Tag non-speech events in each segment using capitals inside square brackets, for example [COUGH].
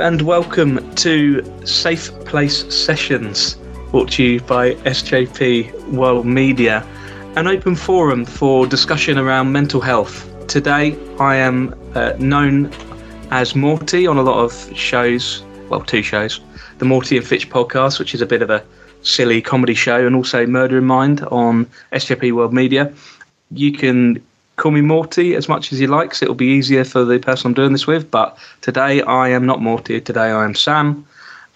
And welcome to Safe Place Sessions, brought to you by SJP World Media, an open forum for discussion around mental health. Today I am uh, known as Morty on a lot of shows, well, two shows the Morty and Fitch podcast, which is a bit of a silly comedy show, and also Murder in Mind on SJP World Media. You can call me Morty as much as you like, so it'll be easier for the person I'm doing this with. But today I am not Morty. Today I am Sam,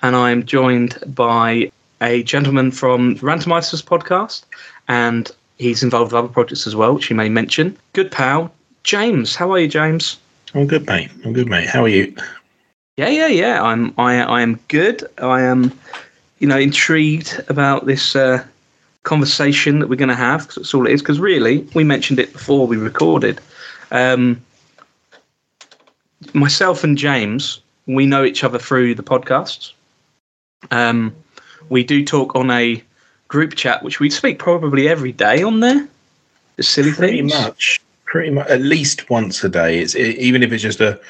and I am joined by a gentleman from Rantermeisters podcast, and he's involved with other projects as well, which you may mention. Good pal, James. How are you, James? I'm good, mate. I'm good, mate. How are you? Yeah, yeah, yeah. I'm I I am good. I am, you know, intrigued about this uh, conversation that we're going to have because that's all it is. Because really, we mentioned it before we recorded. Um, myself and James, we know each other through the podcasts. Um, we do talk on a group chat, which we speak probably every day on there. The silly Pretty things. much. Pretty much. At least once a day. It's it, even if it's just a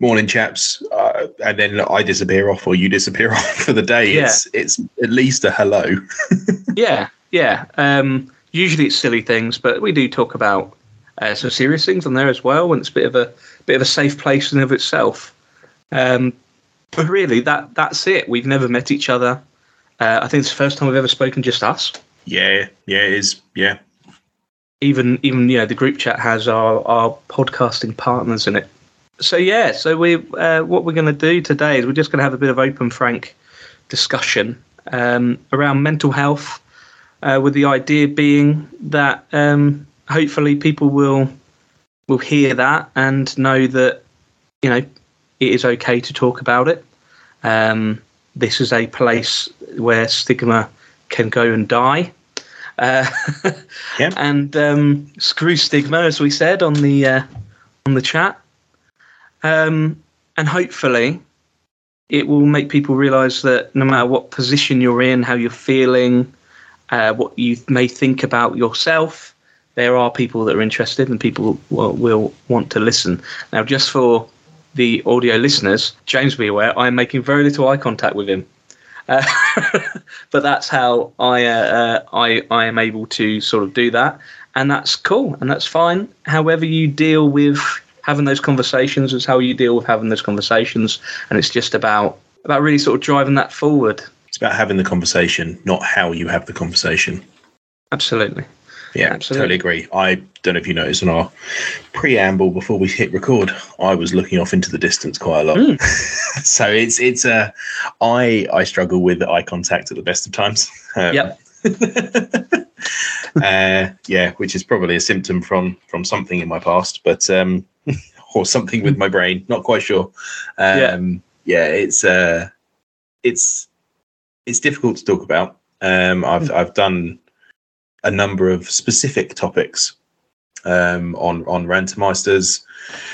morning, chaps, uh, and then I disappear off or you disappear [LAUGHS] off for the day. It's it's at least a hello. [LAUGHS] Yeah, yeah. Um, usually it's silly things, but we do talk about uh, some serious things on there as well, and it's a bit of a bit of a safe place in of itself. Um, but really, that that's it. We've never met each other. Uh, I think it's the first time we've ever spoken just us. yeah, yeah, it is. Yeah. Even even you know the group chat has our our podcasting partners in it. So yeah, so we uh, what we're going to do today is we're just going to have a bit of open, frank discussion um, around mental health, uh, with the idea being that um, hopefully people will will hear that and know that you know it is okay to talk about it. Um, this is a place where stigma can go and die. Uh, [LAUGHS] Yeah. And um, screw stigma, as we said on the uh, on the chat. Um, and hopefully, it will make people realise that no matter what position you're in, how you're feeling, uh, what you may think about yourself, there are people that are interested and people will, will want to listen. Now, just for the audio listeners, James, be aware, I'm making very little eye contact with him. Uh, [LAUGHS] but that's how I, uh, uh, I I am able to sort of do that, and that's cool and that's fine. However, you deal with having those conversations is how you deal with having those conversations, and it's just about about really sort of driving that forward. It's about having the conversation, not how you have the conversation. Absolutely. Yeah, Absolutely. totally agree. I don't know if you noticed in our preamble before we hit record, I was looking off into the distance quite a lot. Mm. [LAUGHS] so it's it's uh, I I struggle with eye contact at the best of times. [LAUGHS] Um, Yep. [LAUGHS] uh, yeah, which is probably a symptom from from something in my past, but um, or something with my brain. Not quite sure. Um, yeah. it's uh, it's it's difficult to talk about. Um, I've I've done a number of specific topics um, on on Rantermeisters.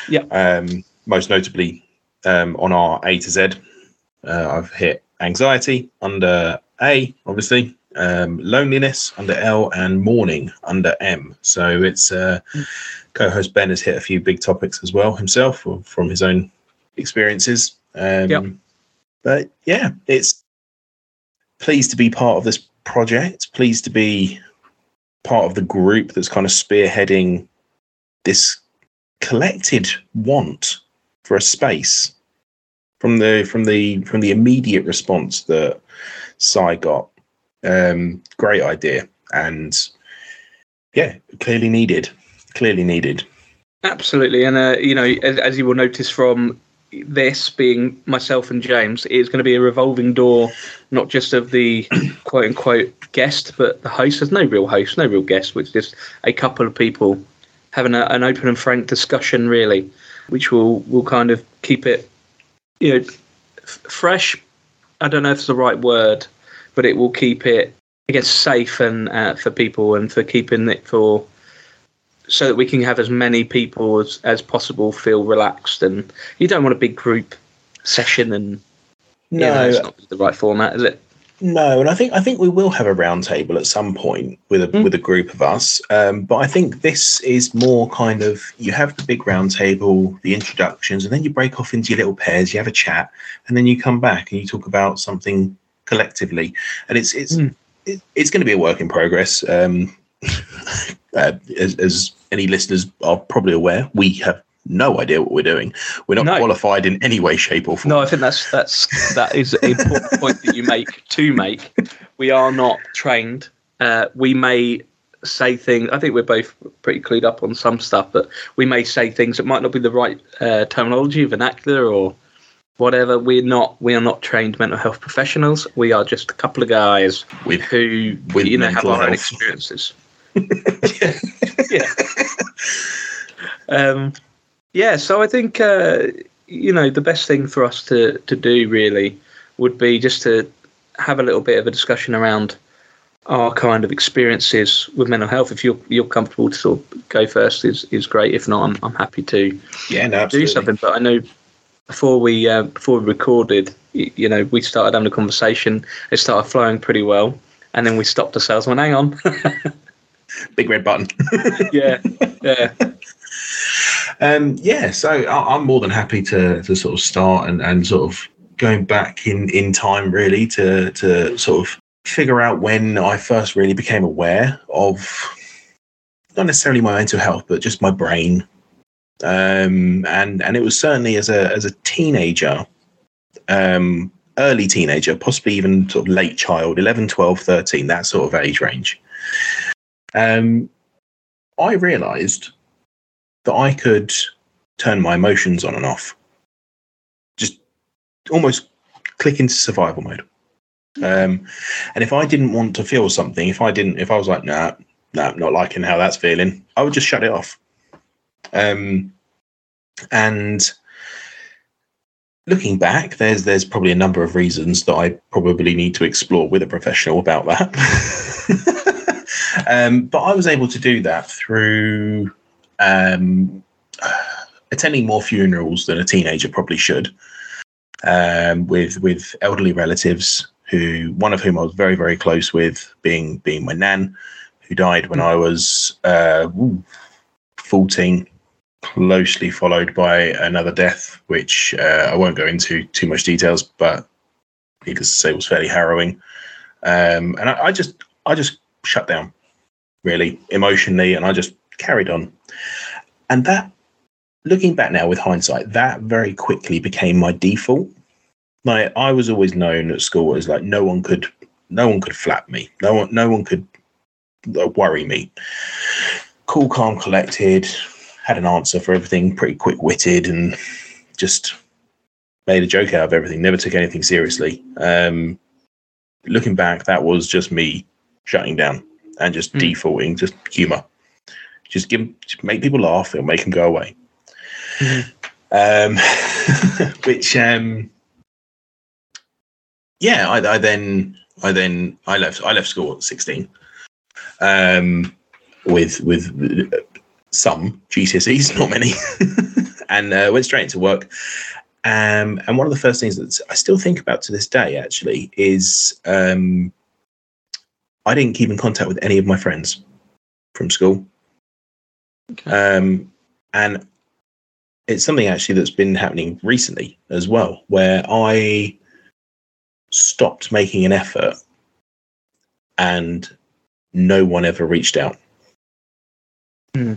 Yeah. Um, most notably um, on our A to Z. Uh, I've hit anxiety under A, obviously, um, loneliness under L, and mourning under M. So it's uh, co-host Ben has hit a few big topics as well himself from his own experiences. Um, Yep. But yeah, it's pleased to be part of this project. Pleased to be part of the group that's kind of spearheading this collected want for a space from the from the from the immediate response that Sai got. Um, great idea and yeah, clearly needed. Clearly needed. Absolutely, and uh, you know, as, as you will notice from this being myself and James, it's going to be a revolving door, not just of the [COUGHS] quote unquote guest, but the host. There's no real host, no real guest, which is just a couple of people having a, an open and frank discussion, really, which will will kind of keep it, you know, f- fresh. I don't know if it's the right word, but it will keep it, I guess, safe and uh, for people and for keeping it for so that we can have as many people as, as possible feel relaxed. And you don't want a big group session and No, you know, it's not the right format, is it? No, and I think I think we will have a roundtable at some point with a Mm. with a group of us. Um, but I think this is more kind of you have the big roundtable, the introductions, and then you break off into your little pairs. You have a chat, and then you come back and you talk about something collectively. And it's it's Mm. it, it's going to be a work in progress. Um, [LAUGHS] uh, as, as any listeners are probably aware, we have no idea what we're doing. We're not No. qualified in any way, shape, or form. No, I think that's that's that is an important [LAUGHS] point that you make to make. We are not trained. Uh, we may say things. I think we're both pretty clued up on some stuff, but we may say things that might not be the right uh, terminology, vernacular, or whatever. We're not. We are not trained mental health professionals. We are just a couple of guys With who With you know have our own experiences. [LAUGHS] yeah. Um, yeah. So I think uh, you know the best thing for us to to do really would be just to have a little bit of a discussion around our kind of experiences with mental health. If you're you're comfortable to sort of go first, is is great. If not, I'm I'm happy to yeah, no, do something. But I know before we uh, before we recorded, you, you know, we started having a conversation. It started flowing pretty well, and then we stopped ourselves. and Went, hang on, [LAUGHS] Big red button. [LAUGHS] yeah, yeah, Um, yeah, so I, I'm more than happy to to sort of start and, and sort of going back in in time really to to sort of figure out when I first really became aware of not necessarily my mental health, but just my brain. Um, and and it was certainly as a as a teenager, um, early teenager, possibly even sort of late child, 11, 12, 13, that sort of age range. Um, I realised that I could turn my emotions on and off. Just almost click into survival mode. Um, and if I didn't want to feel something, if I didn't, if I was like, nah, nah, not liking how that's feeling, I would just shut it off. Um, and looking back, there's there's probably a number of reasons that I probably need to explore with a professional about that. [LAUGHS] um, but I was able to do that through um, attending more funerals than a teenager probably should, um, with with elderly relatives who one of whom I was very very close with, being being my nan, who died when I was uh, ooh, fourteen, closely followed by another death, which uh, I won't go into too much details, but needless to say, was fairly harrowing. Um, and I, I just I just shut down really emotionally, and I just carried on. And that, looking back now with hindsight, that very quickly became my default. Like I was always known at school as like no one could, no one could flap me. No one, no one could uh, worry me. Cool, calm, collected. Had an answer for everything. Pretty quick witted and just made a joke out of everything. Never took anything seriously. Um, looking back, that was just me shutting down and just Hmm. defaulting, just humor. Just give, just make people laugh. It'll make them go away. Um, [LAUGHS] which, um, yeah, I, I then, I then, I left, I left school at sixteen, um, with with uh, some GCSEs, [LAUGHS] not many, and uh, went straight into work. Um, and one of the first things that I still think about to this day, actually, is um, I didn't keep in contact with any of my friends from school. Okay. Um, and it's something actually that's been happening recently as well, where I stopped making an effort and no one ever reached out. Hmm.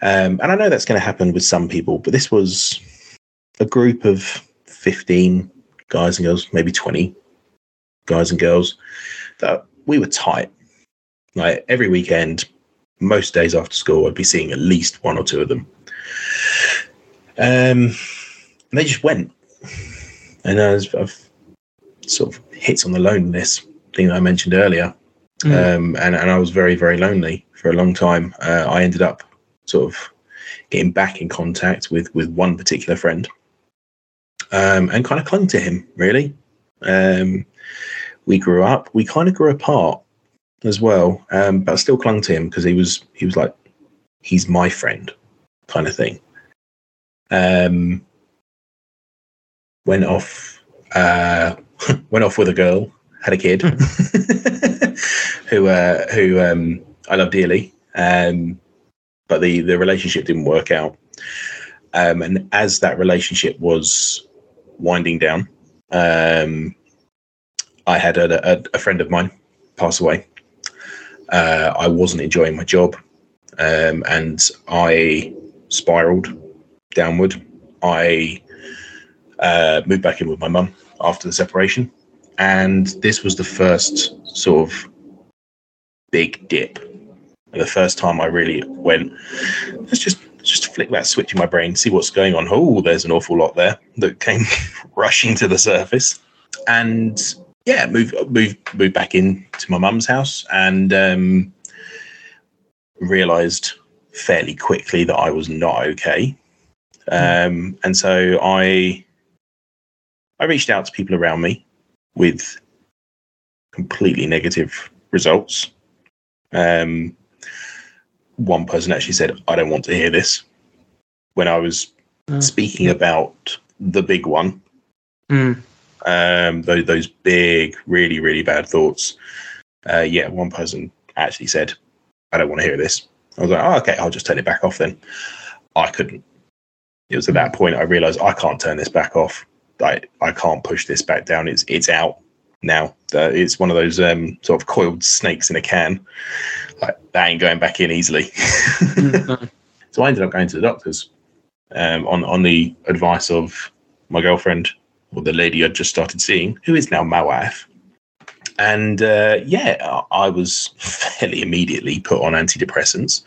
Um, and I know that's going to happen with some people, but this was a group of 15 guys and girls, maybe 20 guys and girls that we were tight. Like every weekend, most days after school, I'd be seeing at least one or two of them. Um, and they just went. And I've, I've sort of hit on the loneliness thing that I mentioned earlier. Mm. Um, and, and I was very, very lonely for a long time. Uh, I ended up sort of getting back in contact with, with one particular friend um, and kind of clung to him, really. Um, we grew up. We kind of grew apart as well, um, but I still clung to him because he was he was like he's my friend kind of thing. Um, went off uh, [LAUGHS] went off with a girl, had a kid [LAUGHS] who uh, who um, I love dearly, um, but the the relationship didn't work out. Um, and as that relationship was winding down, um, I had a, a, a friend of mine pass away. Uh, I wasn't enjoying my job, um, and I spiraled downward. I uh, moved back in with my mum after the separation, and this was the first sort of big dip. And the first time I really went, let's just just flick that switch in my brain, see what's going on. Oh, there's an awful lot there that came [LAUGHS] rushing to the surface, and yeah, moved move move back in to my mum's house, and um, realised fairly quickly that I was not okay. Um, and so I I reached out to people around me with completely negative results. Um, one person actually said, I don't want to hear this when I was Oh, speaking about the big one. Mm. Um, those, those big, really, really bad thoughts. Uh, yeah, one person actually said, I don't want to hear this. I was like, oh, okay, I'll just turn it back off then. I couldn't. It was at that point I realized I can't turn this back off. I, I can't push this back down. It's it's out now. Uh, it's one of those um, sort of coiled snakes in a can. Like that ain't going back in easily. Mm. [LAUGHS] So I ended up going to the doctors um, on on the advice of my girlfriend or the lady I'd just started seeing, who is now my wife. And uh, yeah, I I was fairly immediately put on antidepressants,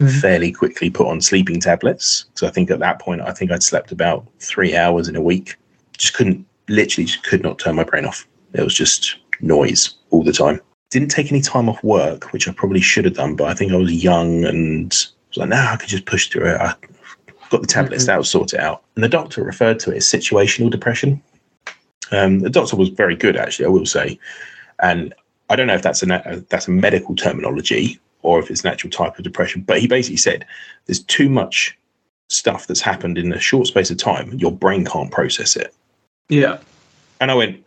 Mhm. fairly quickly put on sleeping tablets. So I think at that point, I think I'd slept about three hours in a week. Just couldn't, literally, just could not turn my brain off. It was just noise all the time. Didn't take any time off work, which I probably should have done, but I think I was young and was like, no, I could just push through it. I got the tablets, Mhm. that'll sort it out. And the doctor referred to it as situational depression. Um, the doctor was very good, actually, I will say. And I don't know if that's a that's a medical terminology or if it's an actual type of depression, but he basically said there's too much stuff that's happened in a short space of time. Your brain can't process it. Yeah. And I went,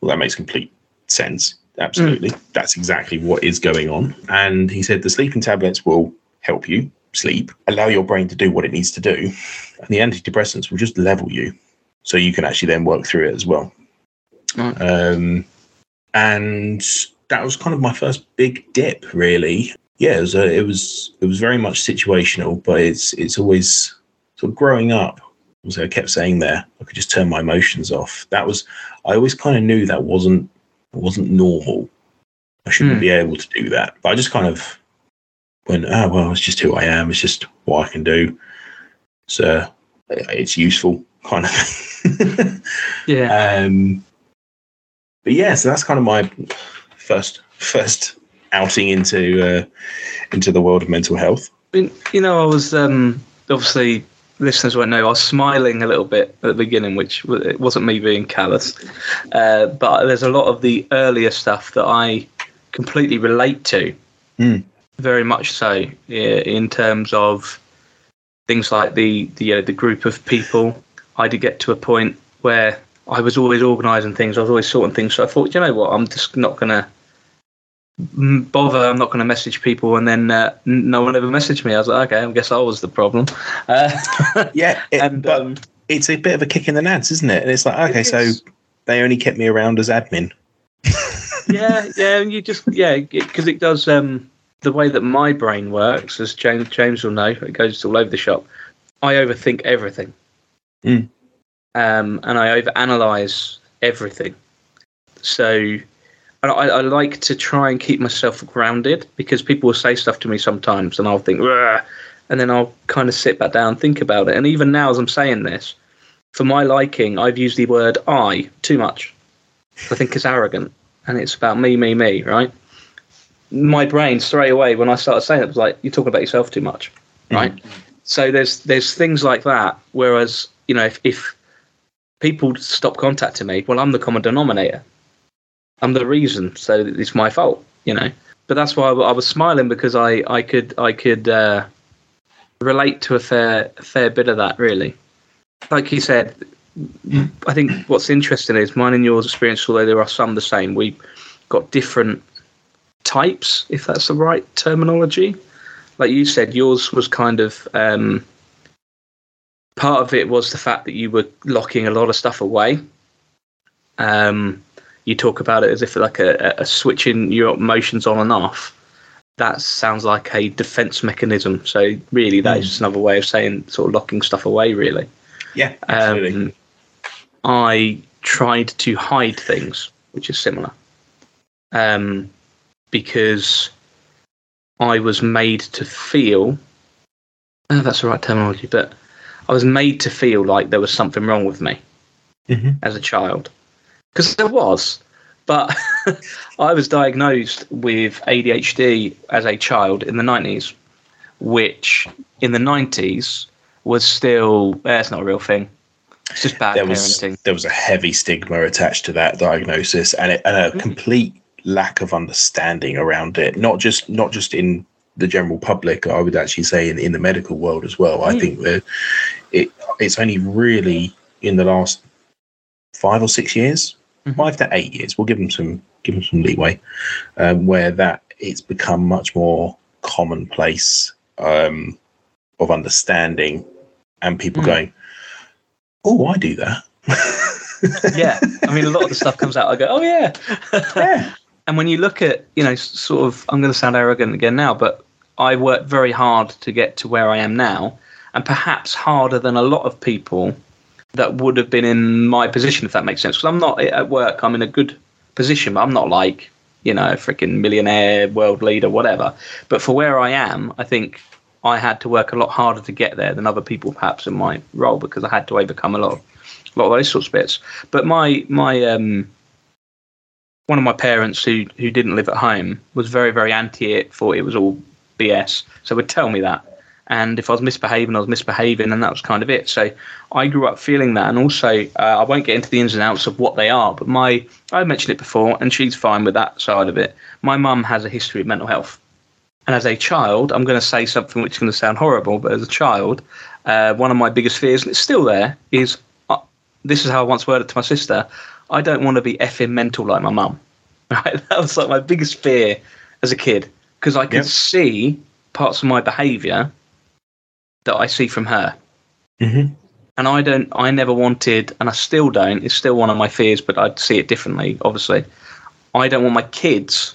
well, that makes complete sense. Absolutely. That's exactly what is going on. And he said the sleeping tablets will help you sleep, allow your brain to do what it needs to do. And the antidepressants will just level you. So you can actually then work through it as well. Right. Um, and that was kind of my first big dip, really. Yeah, it was, a, it was it was very much situational, but it's it's always sort of growing up. So I kept saying there, I could just turn my emotions off. That was I always kind of knew that wasn't wasn't normal. I shouldn't Hmm. be able to do that. But I just kind of went, oh well, it's just who I am. It's just what I can do. So it's useful, kind of. [LAUGHS] Yeah. um, but yeah, so that's kind of my first first outing into uh, into the world of mental health. You know, I was um, obviously listeners won't know. I was smiling a little bit at the beginning, which it wasn't me being callous. Uh, but there's a lot of the earlier stuff that I completely relate to, Mm. Very much so. Yeah, in terms of things like the the uh, the group of people. I did get to a point where I was always organising things. I was always sorting things. So I thought, you know what, I'm just not gonna bother. I'm not going to message people, and then uh, no one ever messaged me. I was like, okay, I guess I was the problem. Uh, [LAUGHS] Yeah, it, and but um, it's a bit of a kick in the nads, isn't it? And it's like, okay, It so they only kept me around as admin. yeah, yeah, and you just yeah, because it does um, the way that my brain works, as James James will know, it goes all over the shop. I overthink everything, Mm. um, and I overanalyze everything. So, and I, I like to try and keep myself grounded because people will say stuff to me sometimes, and I'll think, and then I'll kind of sit back down and think about it. And even now, as I'm saying this, for my liking, I've used the word "I" too much. I think it's arrogant and it's about me, me, me, right? My brain straight away when I started saying it was like, you're talking about yourself too much, right? So there's there's things like that. Whereas you know, if, if people stop contacting me, well, I'm the common denominator. I'm the reason, so it's my fault, you know. But that's why I was smiling because I I could I could uh, relate to a fair fair bit of that really. Like you said, I think what's interesting is mine and yours experience, although there are some the same. We got different types, if that's the right terminology. Like you said, yours was kind of um, part of it was the fact that you were locking a lot of stuff away. Um, you talk about it as if like a, a switching your emotions on and off. That sounds like a defense mechanism. So really, that mm. is just another way of saying sort of locking stuff away. Really. Yeah, absolutely. Um, I tried to hide things, which is similar, um, because I was made to feel. Oh, that's the right terminology, but I was made to feel like there was something wrong with me mm-hmm. as a child, because there was. But [LAUGHS] I was diagnosed with ADHD as a child in the 90s, which in the 90s was still, eh, it's not a real thing. It's just bad there parenting. Was, there was a heavy stigma attached to that diagnosis and, it, and a mm-hmm. complete lack of understanding around it. Not just not just in the general public, I would actually say in, in the medical world as well. Mm. I think that it it's only really in the last five or six years, mm-hmm. five to eight years. We'll give them some give them some leeway, um, where that it's become much more commonplace um, of understanding and people mm. going, oh, I do that. [LAUGHS] yeah, I mean, a lot of the stuff comes out. I go, oh yeah, yeah. And when you look at, you know, sort of, I'm going to sound arrogant again now, but I worked very hard to get to where I am now, and perhaps harder than a lot of people that would have been in my position, if that makes sense. Because I'm not at work, I'm in a good position, but I'm not like, you know, a freaking millionaire, world leader, whatever. But for where I am, I think I had to work a lot harder to get there than other people perhaps in my role because I had to overcome a lot of a lot of those sorts of bits. But my my um one of my parents who who didn't live at home was very very anti it, thought it was all BS. So would tell me that, and if I was misbehaving, I was misbehaving, and that was kind of it. So I grew up feeling that, and also uh, I won't get into the ins and outs of what they are, but my I mentioned it before, and she's fine with that side of it. My mum has a history of mental health. And as a child, I'm going to say something which is going to sound horrible, but as a child, uh, one of my biggest fears, and it's still there, is uh, this is how I once worded to my sister I don't want to be effing mental like my mum. [LAUGHS] Right? That was like my biggest fear as a kid because I could yep. see parts of my behaviour that I see from her. Mm-hmm. And I don't, I never wanted, and I still don't, it's still one of my fears, but I'd see it differently, obviously. I don't want my kids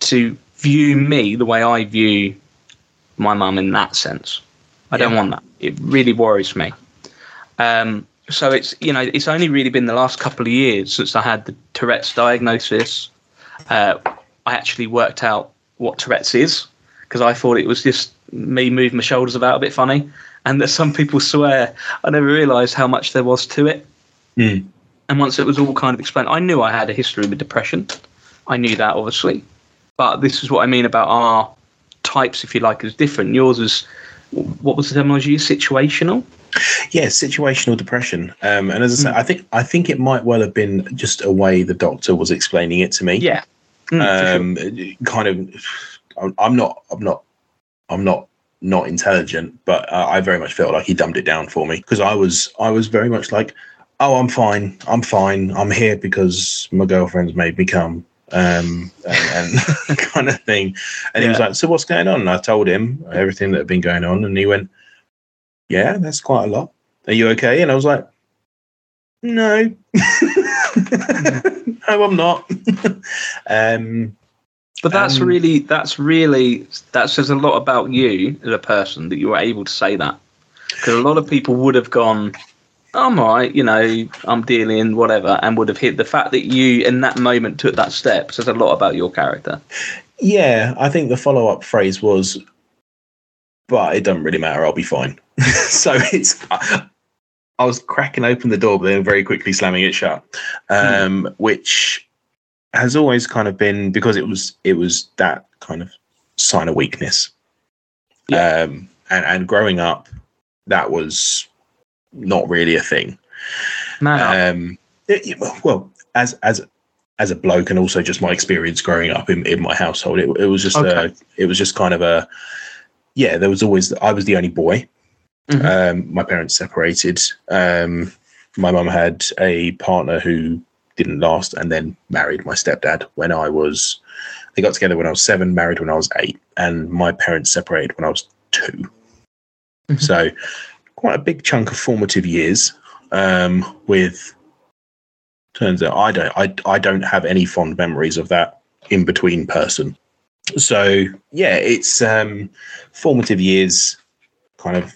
to view me the way I view my mum in that sense. I yeah. don't want that. It really worries me. Um, so it's you know it's only really been the last couple of years since I had the Tourette's diagnosis. Uh, I actually worked out what Tourette's is because I thought it was just me moving my shoulders about a bit funny, and that some people swear I never realised how much there was to it. Mm. And once it was all kind of explained, I knew I had a history with depression. I knew that obviously, but this is what I mean about our types, if you like, is different. Yours is what was the terminology? Situational. Yeah, situational depression. Um, and as I said, mm. I think I think it might well have been just a way the doctor was explaining it to me. Yeah. Mm, um, sure. kind of. I'm not. I'm not. I'm not not intelligent, but uh, I very much felt like he dumbed it down for me because I was I was very much like, oh, I'm fine, I'm fine, I'm here because my girlfriend's made me come um, and, and [LAUGHS] kind of thing. And yeah. he was like, "So what's going on?" And I told him everything that had been going on, and he went, "Yeah, that's quite a lot. Are you okay?" And I was like, "No, [LAUGHS] no, I'm not." [LAUGHS] um, but that's um, really, that's really, that says a lot about you as a person that you were able to say that. Because a lot of people would have gone, I'm all right, you know, I'm dealing, whatever, and would have hit the fact that you in that moment took that step says a lot about your character. Yeah, I think the follow up phrase was, but it doesn't really matter, I'll be fine. [LAUGHS] so it's, I, I, was cracking open the door, but then very quickly slamming it shut, um, mm. which has always kind of been because it was, it was that kind of sign of weakness. Yeah. Um, and, and growing up, that was not really a thing. Man, um, it, well, as as as a bloke and also just my experience growing up in, in my household. It, it was just Okay. a, it was just kind of a yeah. There was always I was the only boy. Mhm. Um, my parents separated. Um, my mum had a partner who didn't last, and then married my stepdad when I was. They got together when I was seven, married when I was eight, and my parents separated when I was 2 Mhm. So, quite a big chunk of formative years. Um, with turns out I don't, I, I don't have any fond memories of that in between person. So yeah, it's um, formative years, kind of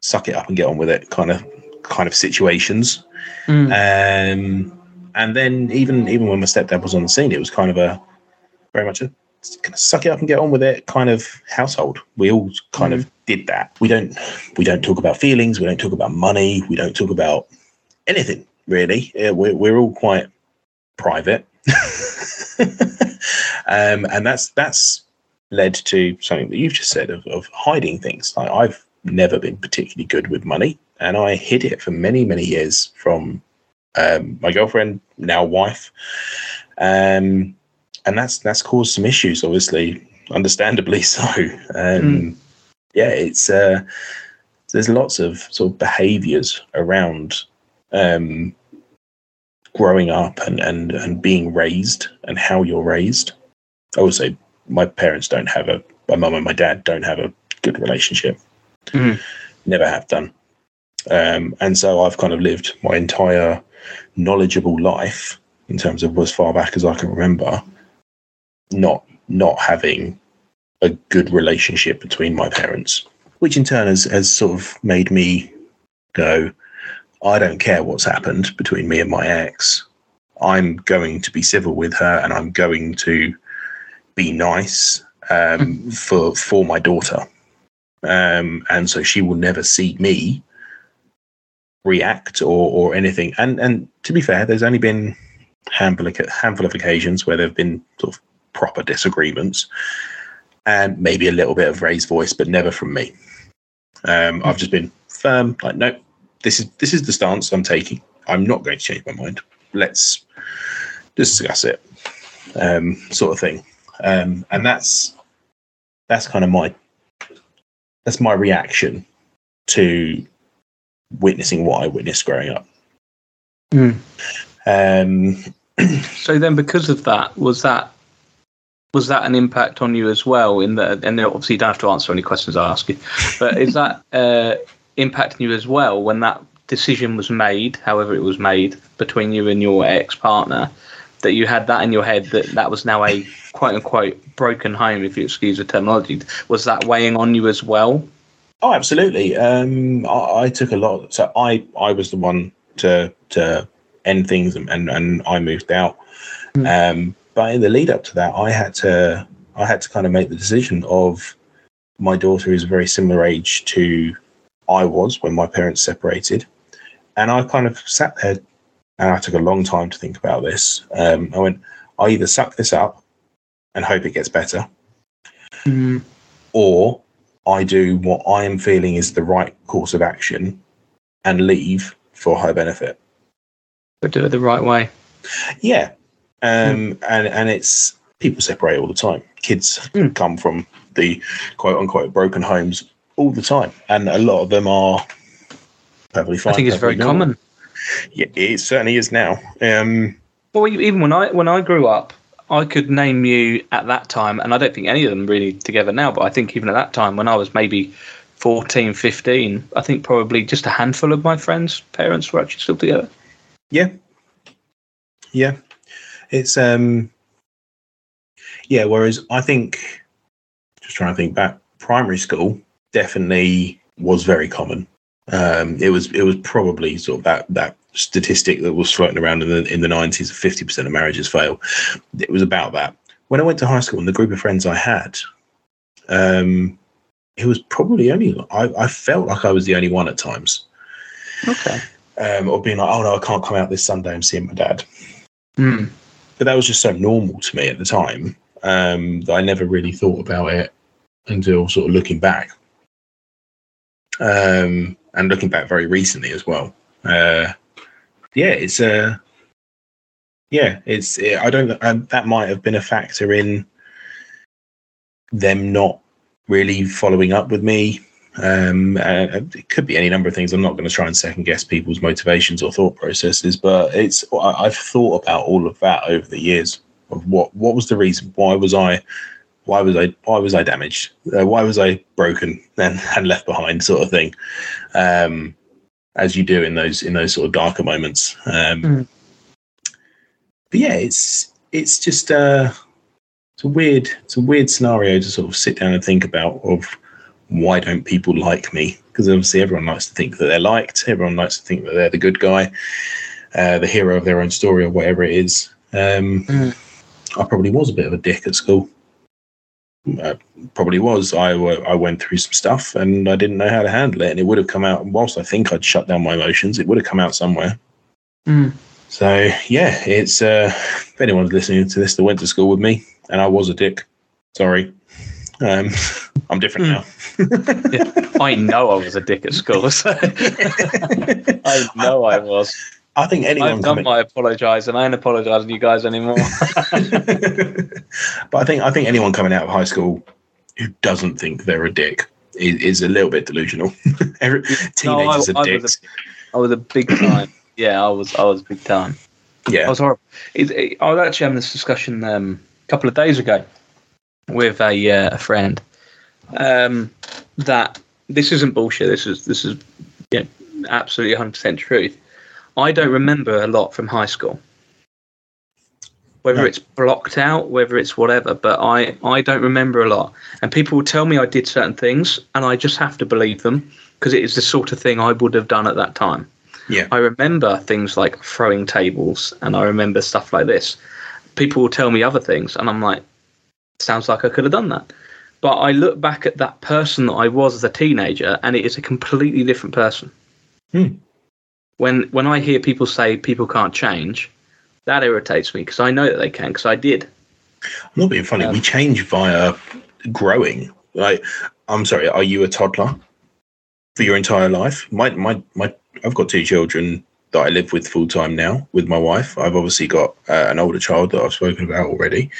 suck it up and get on with it, kind of kind of situations. Mm. Um, and then even even when my stepdad was on the scene, it was kind of a very much a kind of suck it up and get on with it kind of household. We all kind of did that. We don't we don't talk about feelings. We don't talk about money. We don't talk about anything really. Yeah, we're we're all quite private, [LAUGHS] um, and that's that's led to something that you've just said of, of hiding things. Like I've never been particularly good with money, and I hid it for many many years from um, my girlfriend, now wife, um, and that's that's caused some issues. Obviously, understandably [LAUGHS] so. Um, Yeah, it's uh, there's lots of sort of behaviours around um, growing up and, and and being raised and how you're raised. I would say my parents don't have a my mum and my dad don't have a good relationship. Mhm. Never have done. Um, and so I've kind of lived my entire knowledgeable life in terms of as far back as I can remember, not not having a good relationship between my parents, which in turn has, has sort of made me go, I don't care what's happened between me and my ex. I'm going to be civil with her and I'm going to be nice um, [LAUGHS] for for my daughter. Um, and so she will never see me react or, or anything. And and to be fair, there's only been handful of, handful of occasions where there have been sort of proper disagreements and maybe a little bit of raised voice, but never from me. Um, I've just been firm, like, no, this is this is the stance I'm taking. I'm not going to change my mind. Let's discuss it, um, sort of thing. Um, and that's that's kind of my that's my reaction to witnessing what I witnessed growing up. Mm. Um, [CLEARS THROAT] So then, because of that, was that was that an impact on you as well? In that, and obviously you don't have to answer any questions I ask you, but is that uh, impacting you as well when that decision was made, however it was made between you and your ex partner, that you had that in your head that that was now a quote unquote broken home, if you excuse the terminology? Was that weighing on you as well? Oh, absolutely. Um, I, I took a lot. So I, I was the one to to end things, and and, and I moved out. Um, but in the lead up to that, I had to I had to kind of make the decision of my daughter is a very similar age to I was when my parents separated, and I kind of sat there and I took a long time to think about this. Um, I went, I either suck this up and hope it gets better, Mm. or I do what I am feeling is the right course of action and leave for her benefit. But do it the right way. Yeah. Um, and, and it's people separate all the time. Kids Mm. come from the quote unquote broken homes all the time. And a lot of them are perfectly fine. I think it's very normal. common. Yeah, it certainly is now. Um, Well, even when I when I grew up, I could name you at that time, and I don't think any of them really together now. But I think even at that time, when I was maybe 14, 15, I think probably just a handful of my friends' parents were actually still together. Yeah. Yeah. It's um yeah, whereas I think just trying to think back, primary school definitely was very common. Um it was it was probably sort of that that statistic that was floating around in the in the nineties of fifty percent of marriages fail. It was about that. When I went to high school and the group of friends I had, um it was probably only I, I felt like I was the only one at times. Okay. Um, or being like, oh no, I can't come out this Sunday and see my dad Mm. but that was just so normal to me at the time um, that I never really thought about it until sort of looking back. Um, and looking back very recently as well. Uh, yeah, it's uh, yeah, it's. It, I don't. That might have been a factor in them not really following up with me. Um, uh, it could be any number of things. I'm not going to try and second guess people's motivations or thought processes, but it's. I- I've thought about all of that over the years of what what was the reason why was I why was I why was I damaged uh, why was I broken and, [LAUGHS] and left behind sort of thing um, as you do in those in those sort of darker moments um, Mm. but yeah it's it's just uh it's a weird it's a weird scenario to sort of sit down and think about of why don't people like me because obviously everyone likes to think that they're liked everyone likes to think that they're the good guy uh, the hero of their own story or whatever it is um, Mm. I probably was a bit of a dick at school. I probably was. I I went through some stuff and I didn't know how to handle it, and it would have come out. Whilst I think I'd shut down my emotions, it would have come out somewhere. Mm. So yeah, it's uh, if anyone's listening to this that went to school with me, and I was a dick. Sorry, um, [LAUGHS] I'm different now. [LAUGHS] I know I was a dick at school. So [LAUGHS] I know I was. I think anyone. I've done coming- my apologise, and I ain't apologising to you guys anymore. [LAUGHS] [LAUGHS] but I think I think anyone coming out of high school who doesn't think they're a dick is, is a little bit delusional. [LAUGHS] Every, teenagers I are was dicks. I was a big time. Yeah, I was. I was big time. Yeah, I was horrible. It, it, I was actually having this discussion um, a couple of days ago with a, uh, a friend. Um, that this isn't bullshit. This is this is yeah, absolutely 100 percent truth. I don't remember a lot from high school. Whether No. it's blocked out, whether it's whatever, but I, I don't remember a lot. And people will tell me I did certain things, and I just have to believe them because it is the sort of thing I would have done at that time. Yeah. I remember things like throwing tables, and I remember stuff like this. People will tell me other things, and I'm like, sounds like I could have done that. But I look back at that person that I was as a teenager, and it is a completely different person. Hmm. When when I hear people say people can't change, that irritates me because I know that they can because I did. I'm not being funny. Um, we change via growing. Like, I'm sorry. Are you a toddler for your entire life? My my my. I've got two children that I live with full time now with my wife. I've obviously got uh, an older child that I've spoken about already.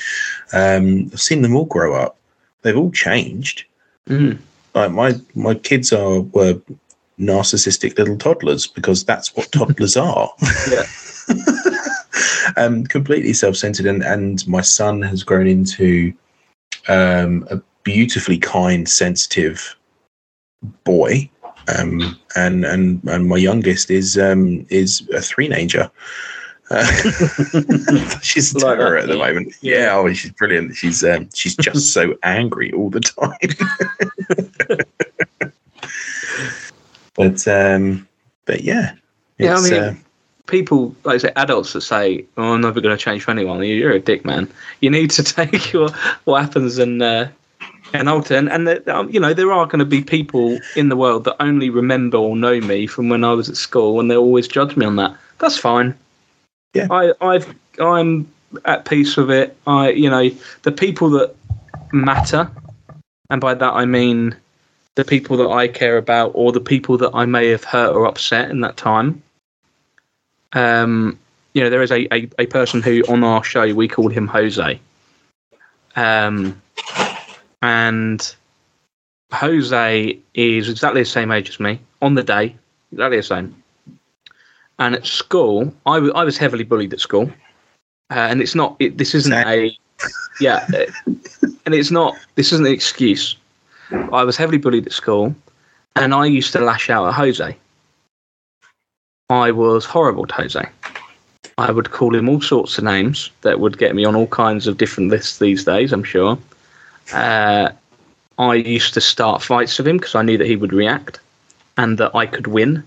Um, I've seen them all grow up. They've all changed. Mm. Like my my kids are were narcissistic little toddlers because that's what [LAUGHS] toddlers are. Yeah. [LAUGHS] um, completely self-centered, and and my son has grown into um, a beautifully kind, sensitive boy. Um, and and and my youngest is um, is a three-nager. Uh, [LAUGHS] she's a Like terror at the moment. Yeah, oh, she's brilliant. She's um, she's just so angry all the time. But um, but yeah, Yeah, I mean, uh, people, like I say, adults that say, "Oh, I'm never going to change for anyone." You're a dick, man. You need to [LAUGHS] take your what happens and uh, and alter. And, and the, um, you know, there are going to be people in the world that only remember or know me from when I was at school, and they always judge me on that. That's fine. Yeah. I, I've, I'm at peace with it. I, you know, the people that matter, and by that I mean the people that I care about, or the people that I may have hurt or upset in that time um, you know, there is a, a, a person who on our show we called him Jose. Um, and Jose is exactly the same age as me on the day, exactly the same. And at school, I I was heavily bullied at school, uh, and it's not. It, this isn't a, yeah, [LAUGHS] and it's not. This isn't an excuse. I was heavily bullied at school, and I used to lash out at Jose. I was horrible to Jose. I would call him all sorts of names that would get me on all kinds of different lists these days, I'm sure. Uh, I used to start fights with him because I knew that he would react and that I could win.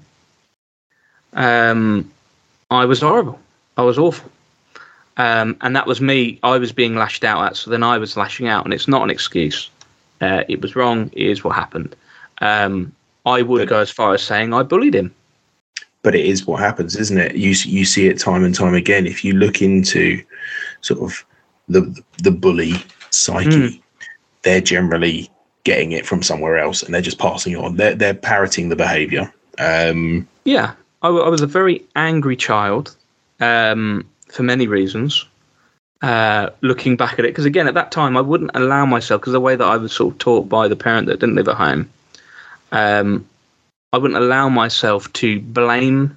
Um, I was horrible. I was awful. Um, and that was me. I was being lashed out at, so then I was lashing out, and it's not an excuse. Uh, it was wrong. It is what happened. Um, I would But- go as far as saying I bullied him. but it is what happens, isn't it? You you see it time and time again. If you look into sort of the the bully psyche, Mm. they're generally getting it from somewhere else, and they're just passing it on. They're they're parroting the behaviour. Um, Yeah, I, was a very angry child, um, for many reasons. Uh, looking back at it, because again, at that time, I wouldn't allow myself because the way that I was sort of taught by the parent that didn't live at home, um, I wouldn't allow myself to blame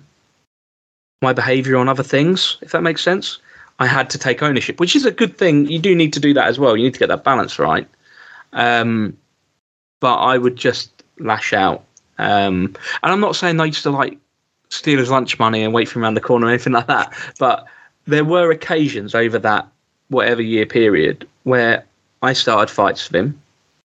my behaviour on other things. If that makes sense, I had to take ownership, which is a good thing. You do need to do that as well. You need to get that balance right. Um, but I would just lash out. Um, and I'm not saying I used to like steal his lunch money and wait for him around the corner or anything like that. But there were occasions over that whatever year period where I started fights with him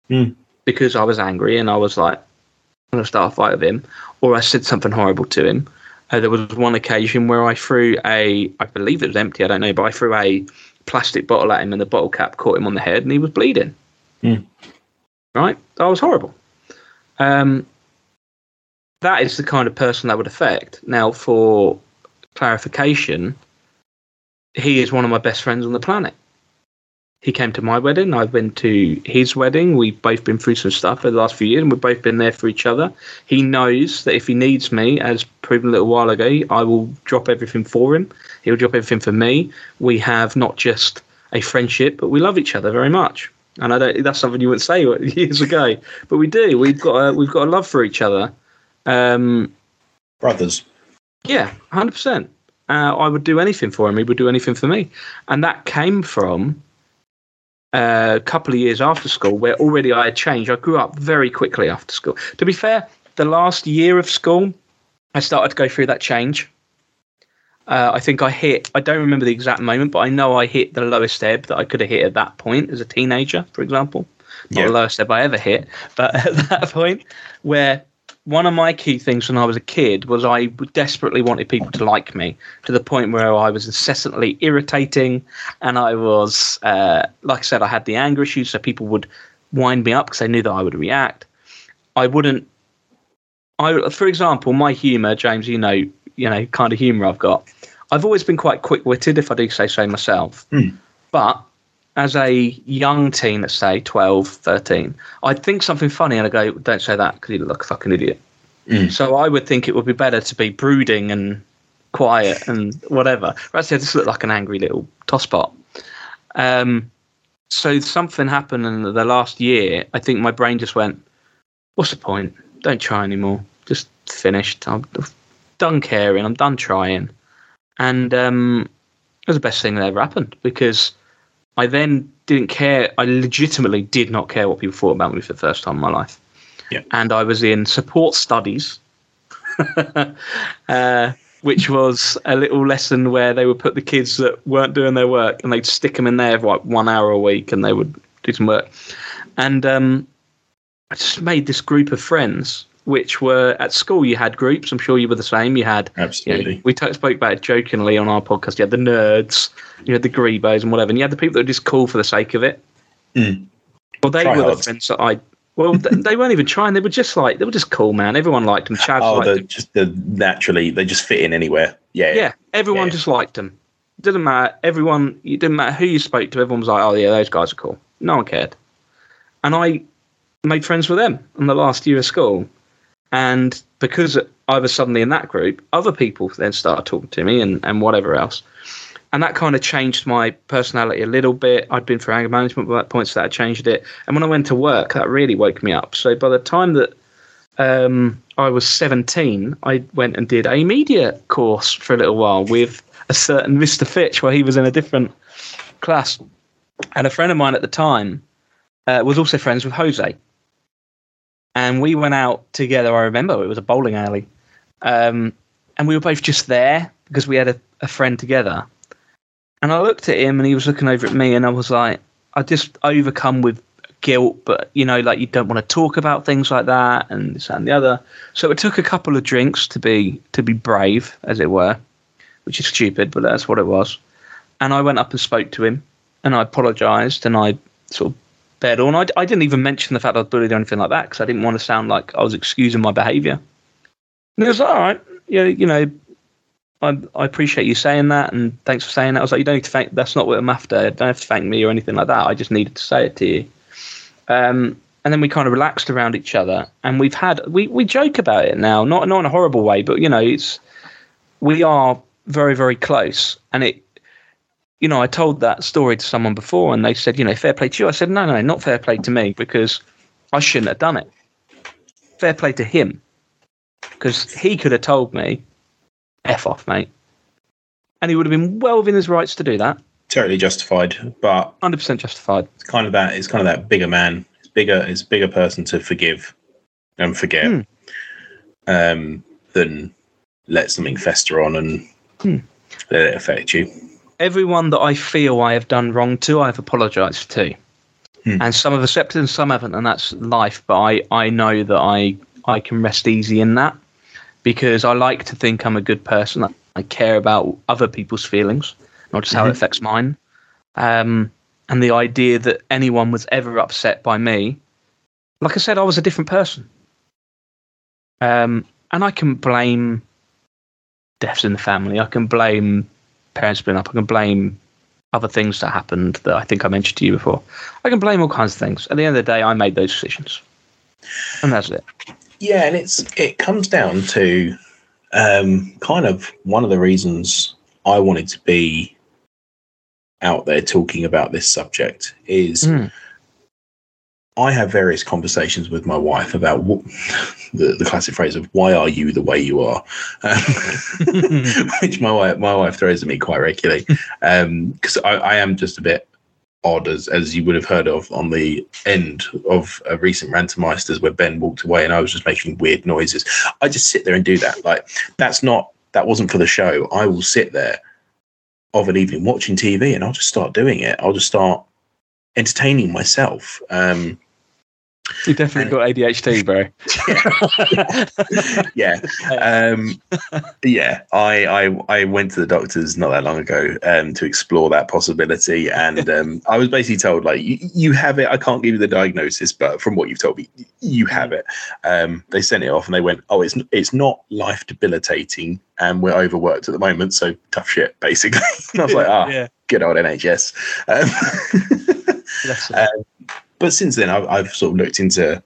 Mm. because I was angry and I was like, I'm going to start a fight with him, or I said something horrible to him. Uh, there was one occasion where I threw a, I believe it was empty, I don't know, but I threw a plastic bottle at him and the bottle cap caught him on the head and he was bleeding. Mm. Right? That was horrible. Um, that is the kind of person that would affect. Now, for clarification, he is one of my best friends on the planet. He came to my wedding. I've been to his wedding. We've both been through some stuff over the last few years, and we've both been there for each other. He knows that if he needs me, as proven a little while ago, I will drop everything for him. He'll drop everything for me. We have not just a friendship, but we love each other very much. And I don't. That's something you wouldn't say [LAUGHS] years ago, but we do. We've got a, we've got a love for each other. Um, Brothers. yeah, hundred percent. Uh, I would do anything for him. He would do anything for me, and that came from uh, a couple of years after school, where already I had changed. I grew up very quickly after school. To be fair, the last year of school, I started to go through that change. Uh, I think I hit. I don't remember the exact moment, but I know I hit the lowest ebb that I could have hit at that point as a teenager, for example. Not Yeah. the lowest ebb I ever hit, but [LAUGHS] at that point, where one of my key things when I was a kid was I desperately wanted people to like me to the point where I was incessantly irritating, and I was, uh, like I said, I had the anger issues, so people would wind me up because they knew that I would react. I wouldn't. I, for example, my humour, James, you know, you know, kind of humour I've got. I've always been quite quick-witted, if I do say so myself. Hmm. But as a young teen, let's say 12, 13, I'd think something funny and I go, don't say that because you look like a fucking idiot. Mm. So I would think it would be better to be brooding and quiet and whatever. Actually, I just look like an angry little tosspot. Um, so something happened in the last year. I think my brain just went, what's the point? Don't try anymore. Just finished. I'm done caring. I'm done trying. And um, it was the best thing that ever happened because I then didn't care. I legitimately did not care what people thought about me for the first time in my life. Yeah. And I was in support studies, [LAUGHS] uh, which was a little lesson where they would put the kids that weren't doing their work and they'd stick them in there for like one hour a week and they would do some work. And um, I just made this group of friends, which were at school. You had groups. I'm sure you were the same. You had you know, Absolutely. we t- spoke about it jokingly on our podcast. You had the nerds, you had the greebos and whatever, and you had the people that were just cool for the sake of it. Mm. Well, they were the friends that I. Well, th- they weren't even trying. They were just like they were just cool, man. Everyone liked them. Chaz Oh, liked the, them. just the naturally they just fit in anywhere. Yeah. Yeah, everyone Yeah. just liked them. Didn't matter. Everyone. It didn't matter who you spoke to. Everyone was like, "Oh yeah, those guys are cool." No one cared. And I made friends with them in the last year of school. And because I was suddenly in that group, other people then started talking to me and, and whatever else. And that kind of changed my personality a little bit. I'd been for anger management at that point, so that changed it. And when I went to work, that really woke me up. So by the time that um, I was 17, I went and did a media course for a little while with a certain Mr. Fitch, where he was in a different class. And a friend of mine at the time uh, was also friends with Jose. And we went out together. I remember it was a bowling alley. Um, and we were both just there because we had a, a friend together. And I looked at him and he was looking over at me, and I was like, I just overcome with guilt, but you know, like you don't want to talk about things like that and this and the other. So it took a couple of drinks to be to be brave, as it were, which is stupid, but that's what it was. And I went up and spoke to him, and I apologised, and I sort of all. And I, I didn't even mention the fact I was bullied or anything like that because I didn't want to sound like I was excusing my behaviour. And he was like, all right, yeah, you know, I, I appreciate you saying that, and thanks for saying that. I was like, you don't need to thank. That's not what I'm after. You don't have to thank me or anything like that. I just needed to say it to you. Um, and then we kind of relaxed around each other, and we've had we, we joke about it now, not not in a horrible way, but you know, it's we are very very close, and it you know, I told that story to someone before, and they said, you know, fair play to you. I said, no, no, not fair play to me because I shouldn't have done it. Fair play to him because he could have told me, "F off, mate," and he would have been well within his rights to do that. Totally justified, but Hundred percent justified. it's kind of that. It's kind of that bigger man. It's bigger. It's a bigger person to forgive and forget, Hmm. um, than let something fester on and Hmm. let it affect you. Everyone that I feel I have done wrong to, I have apologised to, Hmm. and some have accepted and some haven't, and that's life. But I, I know that I, I can rest easy in that because I like to think I'm a good person. I, I care about other people's feelings, not just how it Mhm. affects mine. Um, and the idea that anyone was ever upset by me, like I said, I was a different person. Um, and I can blame deaths in the family. I can blame parents splitting up. I can blame other things that happened that I think I mentioned to you before. I can blame all kinds of things. At the end of the day, I made those decisions, and that's it. Yeah, and it's it comes down to um, kind of one of the reasons I wanted to be out there talking about this subject is Mm. I have various conversations with my wife about what, the, the classic phrase of "Why are you the way you are," um, [LAUGHS] which my wife my wife throws at me quite regularly because I, I am just a bit odd as as you would have heard of on the end of a recent Rantermeisters where Ben walked away and I was just making weird noises. I just sit there and do that. Like that's not that wasn't for the show. I will sit there of an evening watching TV and I'll just start doing it. I'll just start entertaining myself. Um, You definitely got ADHD, [LAUGHS] bro. [LAUGHS] yeah, um, yeah. I, I I went to the doctors not that long ago um, to explore that possibility, and [LAUGHS] um, I was basically told like you, you have it. I can't give you the diagnosis, but from what you've told me, you have it. Um, they sent it off, and they went, "Oh, it's it's not life debilitating, and we're overworked at the moment, so tough shit, basically." and I was like, "Ah, yeah. good old NHS." But since then, I've, I've sort of looked into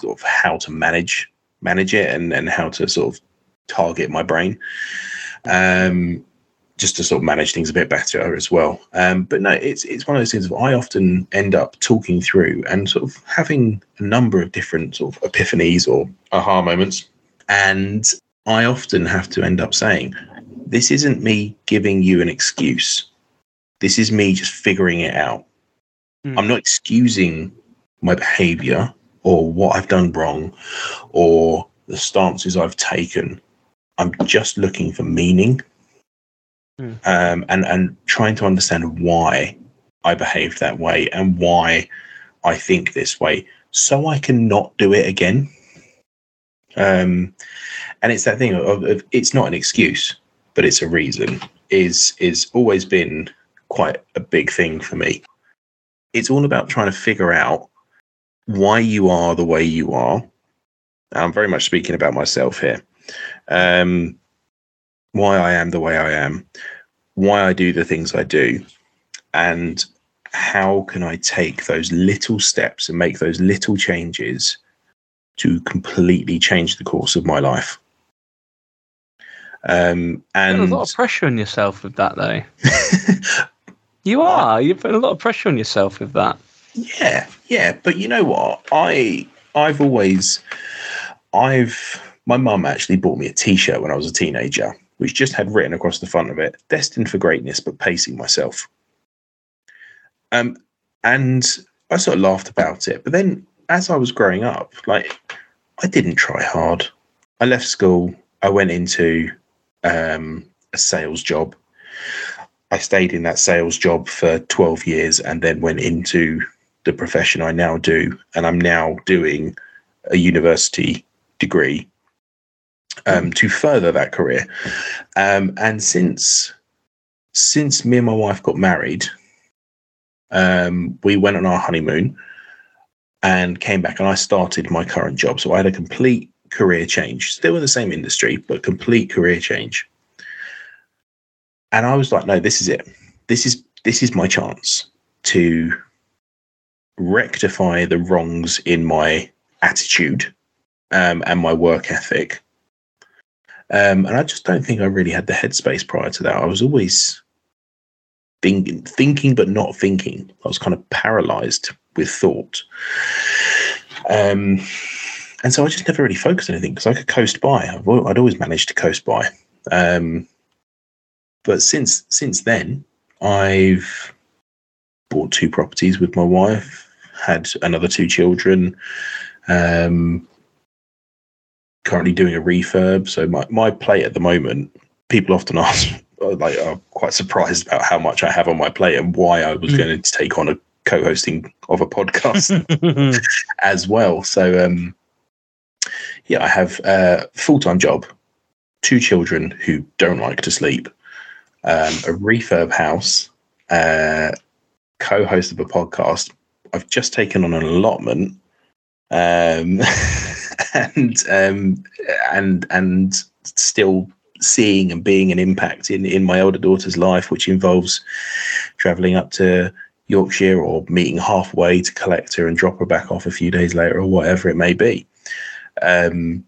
sort of how to manage manage it and and how to sort of target my brain, um, just to sort of manage things a bit better as well. Um, but no, it's it's one of those things. I often end up talking through and sort of having a number of different sort of epiphanies or aha moments, and I often have to end up saying, "This isn't me giving you an excuse. This is me just figuring it out." Mm. I'm not excusing my behavior or what I've done wrong or the stances I've taken. I'm just looking for meaning Mm. um, and, and trying to understand why I behaved that way and why I think this way so I can not do it again. Um, and it's that thing of, of it's not an excuse, but it's a reason. Is is always been quite a big thing for me it's all about trying to figure out why you are the way you are. I'm very much speaking about myself here. Um, why I am the way I am, why I do the things I do, and how can I take those little steps and make those little changes to completely change the course of my life. Um, and a lot of pressure on yourself with that, though. [LAUGHS] You are. You're putting a lot of pressure on yourself with that. Yeah, yeah, but you know what? I I've always I've my mum actually bought me a t-shirt when I was a teenager, which just had written across the front of it, destined for greatness but pacing myself. Um and I sort of laughed about it, but then as I was growing up, like I didn't try hard. I left school, I went into um a sales job. I stayed in that sales job for 12 years and then went into the profession I now do. And I'm now doing a university degree um, to further that career. Um, and since since me and my wife got married, um, we went on our honeymoon and came back and I started my current job. So I had a complete career change, still in the same industry, but complete career change and I was like, no, this is it. This is this is my chance to rectify the wrongs in my attitude um, and my work ethic. Um, and I just don't think I really had the headspace prior to that. I was always thinking, thinking but not thinking. I was kind of paralyzed with thought. Um, and so I just never really focused on anything because I could coast by. I've, I'd always managed to coast by. Um, but since since then, I've bought two properties with my wife, had another two children. Um, currently doing a refurb. So my, my plate at the moment, people often [LAUGHS] ask, like, are quite surprised about how much I have on my plate and why I was mm. going to take on a co-hosting of a podcast [LAUGHS] as well. So um, yeah, I have a full-time job, two children who don't like to sleep, um, a refurb house, uh, co-host of a podcast. I've just taken on an allotment, um, [LAUGHS] and um, and and still seeing and being an impact in in my older daughter's life, which involves traveling up to Yorkshire or meeting halfway to collect her and drop her back off a few days later or whatever it may be. Um,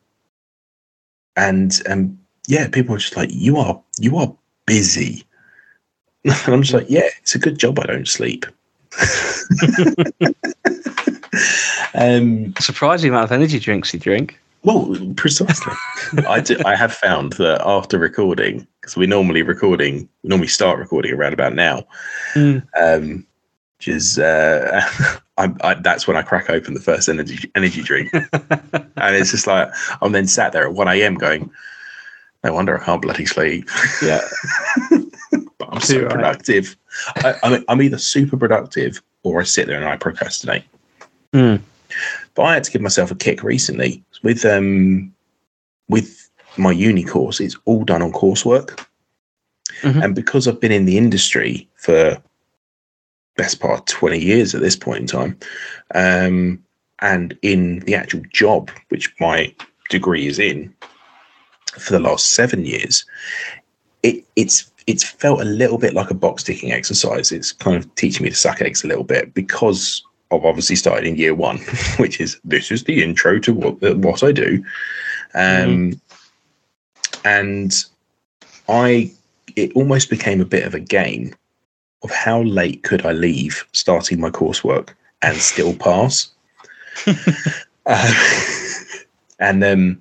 and and yeah, people are just like, you are you are busy. And [LAUGHS] I'm just like, yeah, it's a good job I don't sleep. [LAUGHS] um, Surprising amount of energy drinks you drink. Well, precisely. I do, I have found that after recording, because we normally recording, we normally start recording around about now, mm. um, which is uh, [LAUGHS] I, I, that's when I crack open the first energy energy drink, and it's just like I'm then sat there at one a.m. going, no wonder I can't bloody sleep. Yeah, [LAUGHS] but I'm so right. productive. I, I'm, I'm either super productive or I sit there and I procrastinate. Mm. But I had to give myself a kick recently with um with my uni course. It's all done on coursework, mm-hmm. and because I've been in the industry for best part 20 years at this point in time um, and in the actual job which my degree is in for the last seven years it, it's it's felt a little bit like a box ticking exercise it's kind of teaching me to suck eggs a little bit because I've obviously started in year one, [LAUGHS] which is this is the intro to what what I do, um, mm-hmm. and I it almost became a bit of a game of how late could I leave starting my coursework and still pass. [LAUGHS] uh, [LAUGHS] and then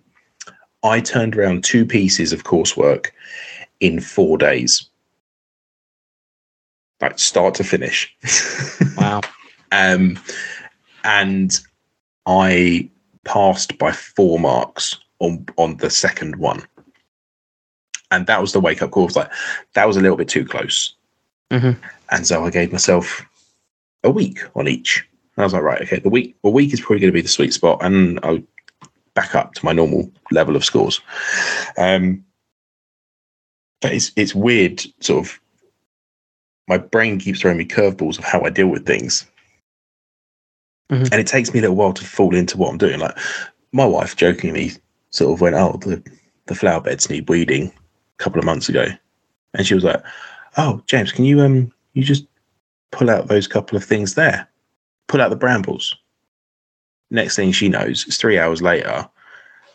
I turned around two pieces of coursework in four days, like start to finish. [LAUGHS] wow. Um, and I passed by four marks on on the second one, and that was the wake up call. was like that was a little bit too close, mm-hmm. and so I gave myself a week on each. And I was like, right, okay, the week a week is probably going to be the sweet spot, and I'll back up to my normal level of scores. Um, but it's it's weird, sort of. My brain keeps throwing me curveballs of how I deal with things Mm-hmm. And it takes me a little while to fall into what I'm doing. Like my wife jokingly sort of went, Oh, the, the flower beds need weeding a couple of months ago. And she was like, Oh, James, can you um you just pull out those couple of things there? Pull out the brambles. Next thing she knows, it's three hours later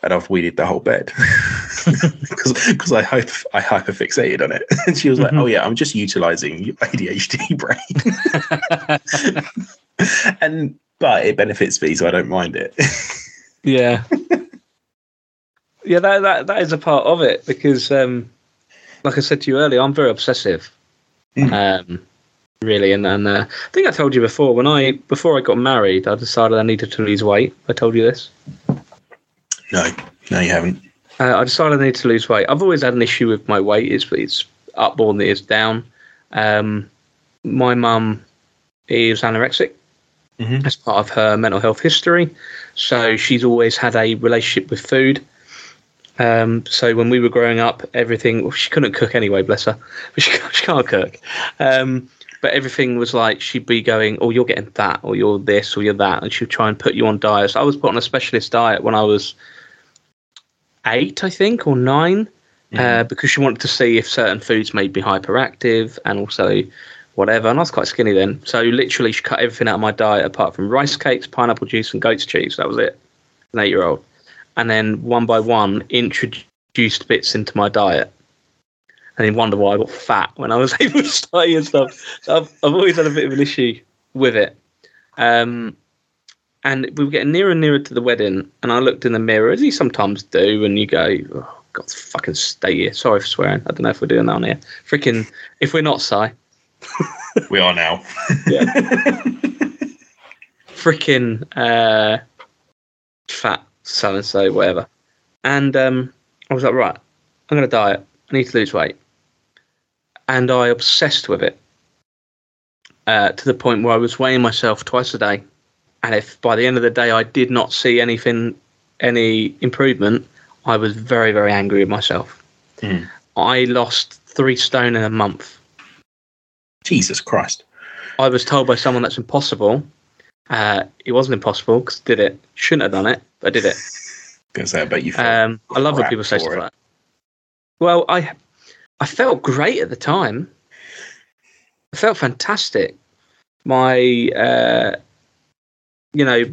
and I've weeded the whole bed [LAUGHS] because I hope I hyper fixated on it. [LAUGHS] And she was like, mm-hmm. "Oh yeah, I'm just utilizing your ADHD [LAUGHS] brain." and but it benefits me, so I don't mind it. yeah, yeah, that, that that is a part of it because, um, like I said to you earlier, I'm very obsessive. Mm. Um, really, and and uh, I think I told you before when I before I got married, I decided I needed to lose weight. I told you this. No, no, you haven't. Uh, I decided I needed to lose weight. I've always had an issue with my weight. It's it's up more than it is down. Um, my mum is anorexic, mm-hmm. as part of her mental health history. So she's always had a relationship with food. Um, so when we were growing up, everything well, she couldn't cook anyway, bless her, [LAUGHS] but she, she can't cook. Um, but everything was like she'd be going, "Oh, you're getting that, or you're this, or you're that," and she'd try and put you on diets. I was put on a specialist diet when I was eight, I think, or 9 mm-hmm. uh, because she wanted to see if certain foods made me hyperactive, and also whatever. And I was quite skinny then. So literally, she cut everything out of my diet apart from rice cakes, pineapple juice, and goat's cheese. That was it. An eight year old. And then one by one, introduced bits into my diet. And then wonder why I got fat when I was [LAUGHS] able to study and stuff. So I've, I've always had a bit of an issue with it. Um, and we were getting nearer and nearer to the wedding, and I looked in the mirror, as you sometimes do, and you go, oh, God, fucking stay here. Sorry for swearing. I don't know if we're doing that on here. Freaking, if we're not, Si. [LAUGHS] we are now. [LAUGHS] yeah. Freaking uh, fat so and so, whatever. And um, I was like, right, I'm going to diet. I need to lose weight. And I obsessed with it uh, to the point where I was weighing myself twice a day and if by the end of the day I did not see anything, any improvement, I was very, very angry with myself. Mm. I lost three stone in a month. Jesus Christ. I was told by someone that's impossible. Uh, it wasn't impossible because did it. Shouldn't have done it, but I did it. [LAUGHS] Gonna say, I bet you. Um, I love when people say stuff like that. Well, I, I felt great at the time. I felt fantastic. My uh, you know,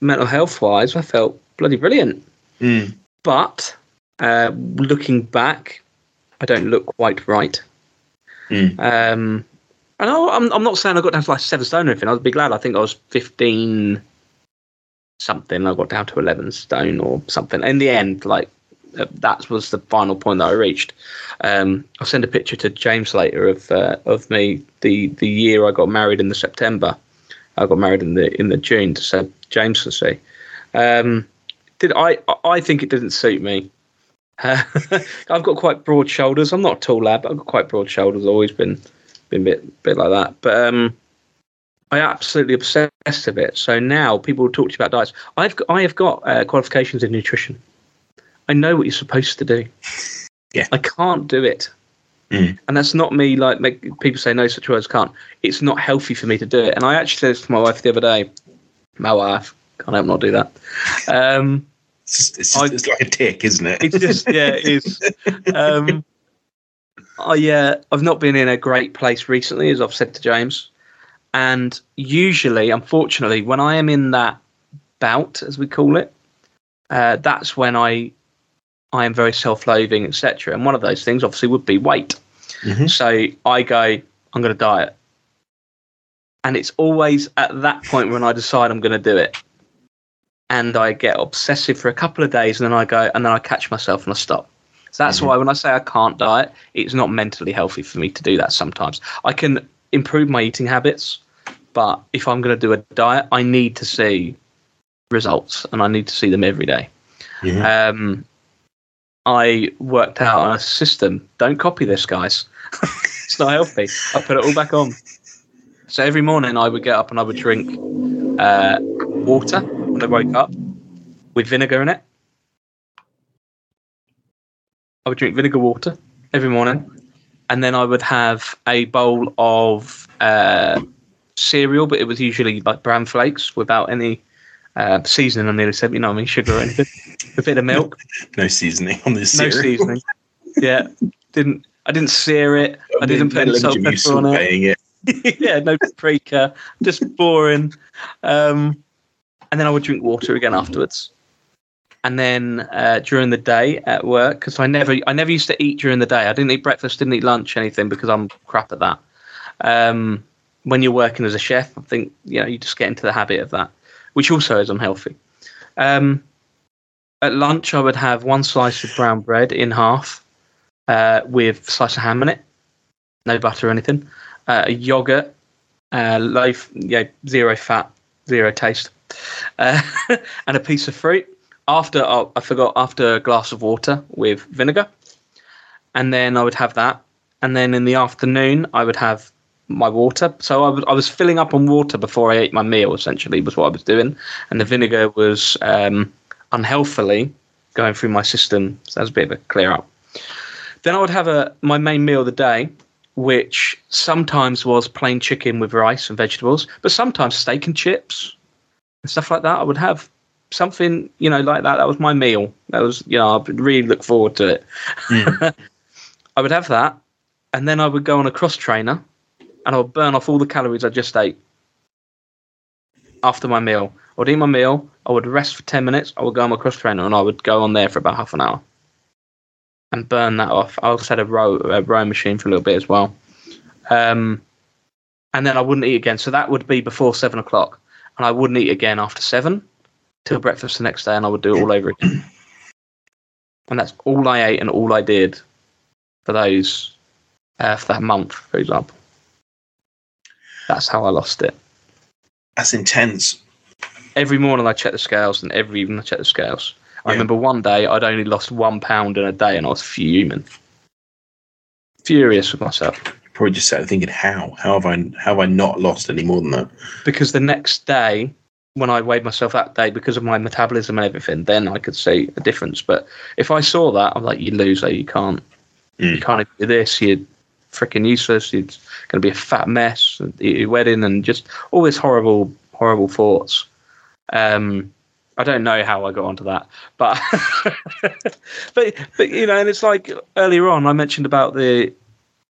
mental health wise, I felt bloody brilliant. Mm. But uh, looking back, I don't look quite right. Mm. Um, and I, am I'm not saying I got down to like seven stone or anything. I'd be glad. I think I was 15 something. I got down to 11 stone or something. In the end, like that was the final point that I reached. Um, I'll send a picture to James later of uh, of me the the year I got married in the September. I got married in the in the June, to so James can see. Um, did I? I think it didn't suit me. Uh, [LAUGHS] I've got quite broad shoulders. I'm not a tall lad, but I've got quite broad shoulders. I've Always been been a bit bit like that. But um, I absolutely obsessed with it. So now people talk to you about diets. I've I have got uh, qualifications in nutrition. I know what you're supposed to do. [LAUGHS] Yeah. I can't do it. Mm. And that's not me like make people say no such words can't. It's not healthy for me to do it. And I actually said this to my wife the other day. My wife can't help not do that. Um, it's, just, it's, just, I, it's, like a tick, isn't it? It's just yeah, it is. [LAUGHS] Um, I yeah, I've not been in a great place recently, as I've said to James. And usually, unfortunately, when I am in that bout, as we call it, uh, that's when I I am very self-loathing, etc. And one of those things, obviously, would be weight. Mm-hmm. So I go, I'm going to diet. And it's always at that point when I decide I'm going to do it. And I get obsessive for a couple of days and then I go, and then I catch myself and I stop. So that's mm-hmm. why when I say I can't diet, it's not mentally healthy for me to do that sometimes. I can improve my eating habits, but if I'm going to do a diet, I need to see results and I need to see them every day. Mm-hmm. Um, I worked out a system. Don't copy this, guys. [LAUGHS] it's not healthy. I put it all back on. So every morning I would get up and I would drink uh, water when I woke up with vinegar in it. I would drink vinegar water every morning. And then I would have a bowl of uh, cereal, but it was usually like bran flakes without any uh, seasoning on nearly said, you know what I mean, sugar or anything. a bit of milk. [LAUGHS] no seasoning on this. No seasoning. Yeah, didn't I didn't sear it. I, I didn't put any salt pepper on it. it. [LAUGHS] yeah, no paprika, just boring. Um, and then I would drink water again afterwards. And then uh, during the day at work, because I never, I never used to eat during the day. I didn't eat breakfast, didn't eat lunch, anything, because I'm crap at that. Um, when you're working as a chef, I think you know you just get into the habit of that which also is unhealthy. Um, at lunch, I would have one slice of brown bread in half uh, with slice of ham in it, no butter or anything, uh, a yogurt, uh, loaf, yeah, zero fat, zero taste, uh, [LAUGHS] and a piece of fruit. After oh, I forgot, after a glass of water with vinegar, and then I would have that. And then in the afternoon, I would have my water. So I was, I was filling up on water before I ate my meal. Essentially, was what I was doing, and the vinegar was um, unhealthily going through my system. So that was a bit of a clear up. Then I would have a my main meal of the day, which sometimes was plain chicken with rice and vegetables, but sometimes steak and chips and stuff like that. I would have something, you know, like that. That was my meal. That was, you know, I really look forward to it. Mm. [LAUGHS] I would have that, and then I would go on a cross trainer and I would burn off all the calories I just ate after my meal. I would eat my meal, I would rest for 10 minutes, I would go on my cross trainer, and I would go on there for about half an hour. and burn that off. I also had a row a rowing machine for a little bit as well. Um, and then I wouldn't eat again. So that would be before seven o'clock, and I wouldn't eat again after seven till breakfast the next day, and I would do it all over again. And that's all I ate and all I did for those uh, for that month, for example. That's how I lost it. That's intense. Every morning I check the scales, and every evening I check the scales. I Yeah. remember one day I'd only lost one pound in a day, and I was fuming, furious with myself. Probably just sat there thinking, how? How have I how have I not lost any more than that? because the next day when I weighed myself that day because of my metabolism and everything, then I could see a difference. But if I saw that, I'm like, you lose, loser, you can't, you Mm. can't do this. You're freaking useless. It's going to be a fat mess at your wedding and just all these horrible, horrible thoughts. Um, I don't know how I got onto that, but [LAUGHS] but but you know, and it's like earlier on I mentioned about the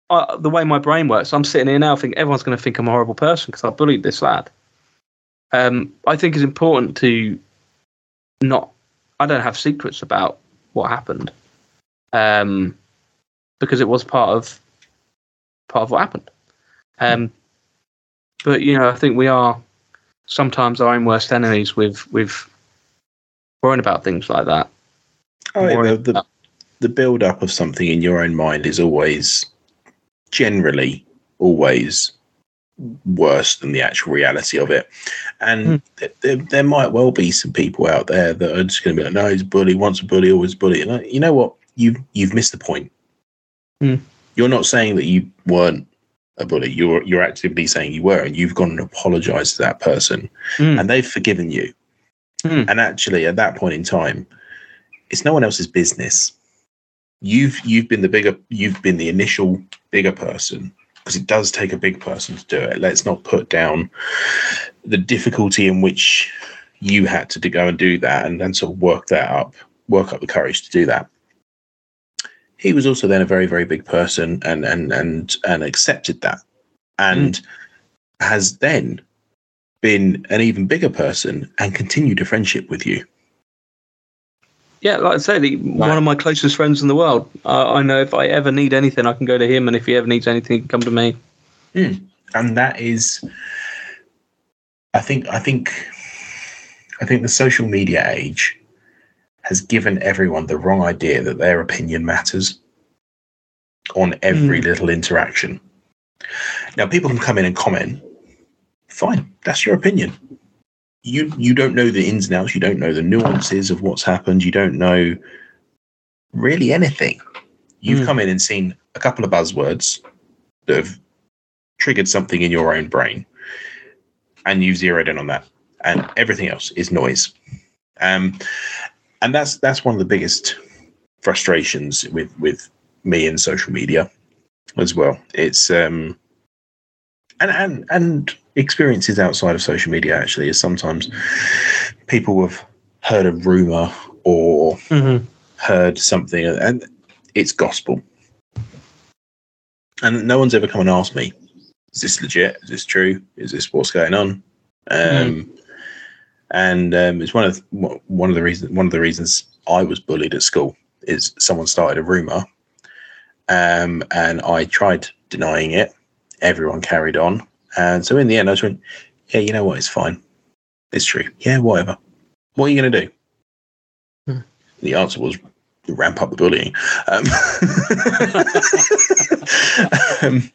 uh, the way my brain works. I'm sitting here now thinking everyone's going to think I'm a horrible person because I bullied this lad. Um, I think it's important to not. I don't have secrets about what happened, um, because it was part of part of what happened. Um, but you know, I think we are sometimes our own worst enemies with with worrying about things like that. Oh, the, the, the build up of something in your own mind is always generally always worse than the actual reality of it. And th- there, there might well be some people out there that are just going to be like, no, he's a bully, once a bully, always a bully. And like, you know what? You, you've missed the point. Hmm. You're not saying that you weren't a bully. You're, you're actively saying you were, and you've gone and apologized to that person, Mm. and they've forgiven you. Hmm. And actually, at that point in time, it's no one else's business. You've you've been the bigger, you've been the initial bigger person because it does take a big person to do it. Let's not put down the difficulty in which you had to go and do that and then sort of work that up, work up the courage to do that. He was also then a very, very big person and and and and accepted that. And has then been an even bigger person and continued a friendship with you. Yeah, like I said, he, one of my closest friends in the world. Uh, I know if I ever need anything, I can go to him, and if he ever needs anything, he can come to me. and that is i think i think i think the social media age has given everyone the wrong idea that their opinion matters on every little interaction. Now people can come in and comment. Fine that's your opinion. You you don't know the ins and outs you don't know the nuances of what's happened you don't know really anything. You've Mm. come in and seen a couple of buzzwords that have triggered something in your own brain and you've zeroed in on that and everything else is noise. Um and that's that's one of the biggest frustrations with with me in social media as well it's um and and and experiences outside of social media actually is sometimes people have heard a rumor or Mm-hmm. heard something and it's gospel. And no one's ever come and asked me, is this legit? Is this true? Is this what's going on? Um, And um, it's one of one of the reasons one of the reasons I was bullied at school is someone started a rumor, um, and I tried denying it. Everyone carried on, and so in the end, I just went, "Yeah, you know what? It's fine. It's true. Yeah, whatever. What are you going to do?" Hmm. The answer was ramp up the bullying. Um, [LAUGHS] um,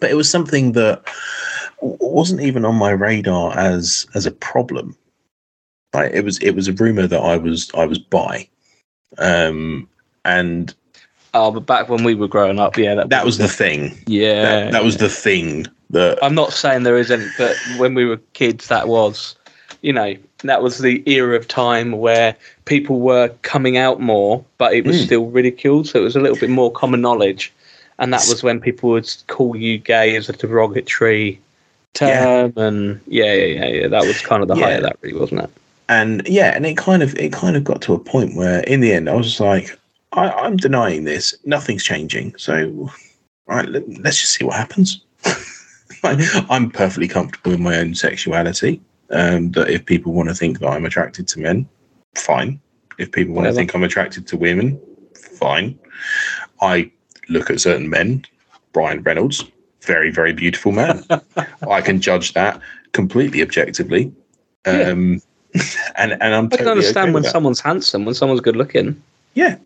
but it was something that wasn't even on my radar as as a problem. Like it was, it was a rumor that I was I was by, um, and Oh, but back when we were growing up, yeah, that, that was the thing. yeah, That, that was the thing that I'm not saying there isn't, but when we were kids, that was, you know, that was the era of time where people were coming out more, but it was Mm. still ridiculed. So it was a little bit more common knowledge. And that was when people would call you gay as a derogatory term. And yeah, yeah, yeah, yeah. That was kind of the height of that, really, wasn't it? and yeah, and it kind of it kind of got to a point where in the end I was just like, I, I'm denying this. Nothing's changing. So, right, let, let's just see what happens. [LAUGHS] Like, I'm perfectly comfortable with my own sexuality. Um, that if people want to think that I'm attracted to men, fine. If people want to think I'm attracted to women, fine. I look at certain men, Ryan Reynolds, very, very beautiful man. [LAUGHS] I can judge that completely objectively. Um, [LAUGHS] and and I'm I can totally understand okay when someone's handsome, when someone's good looking. Yeah.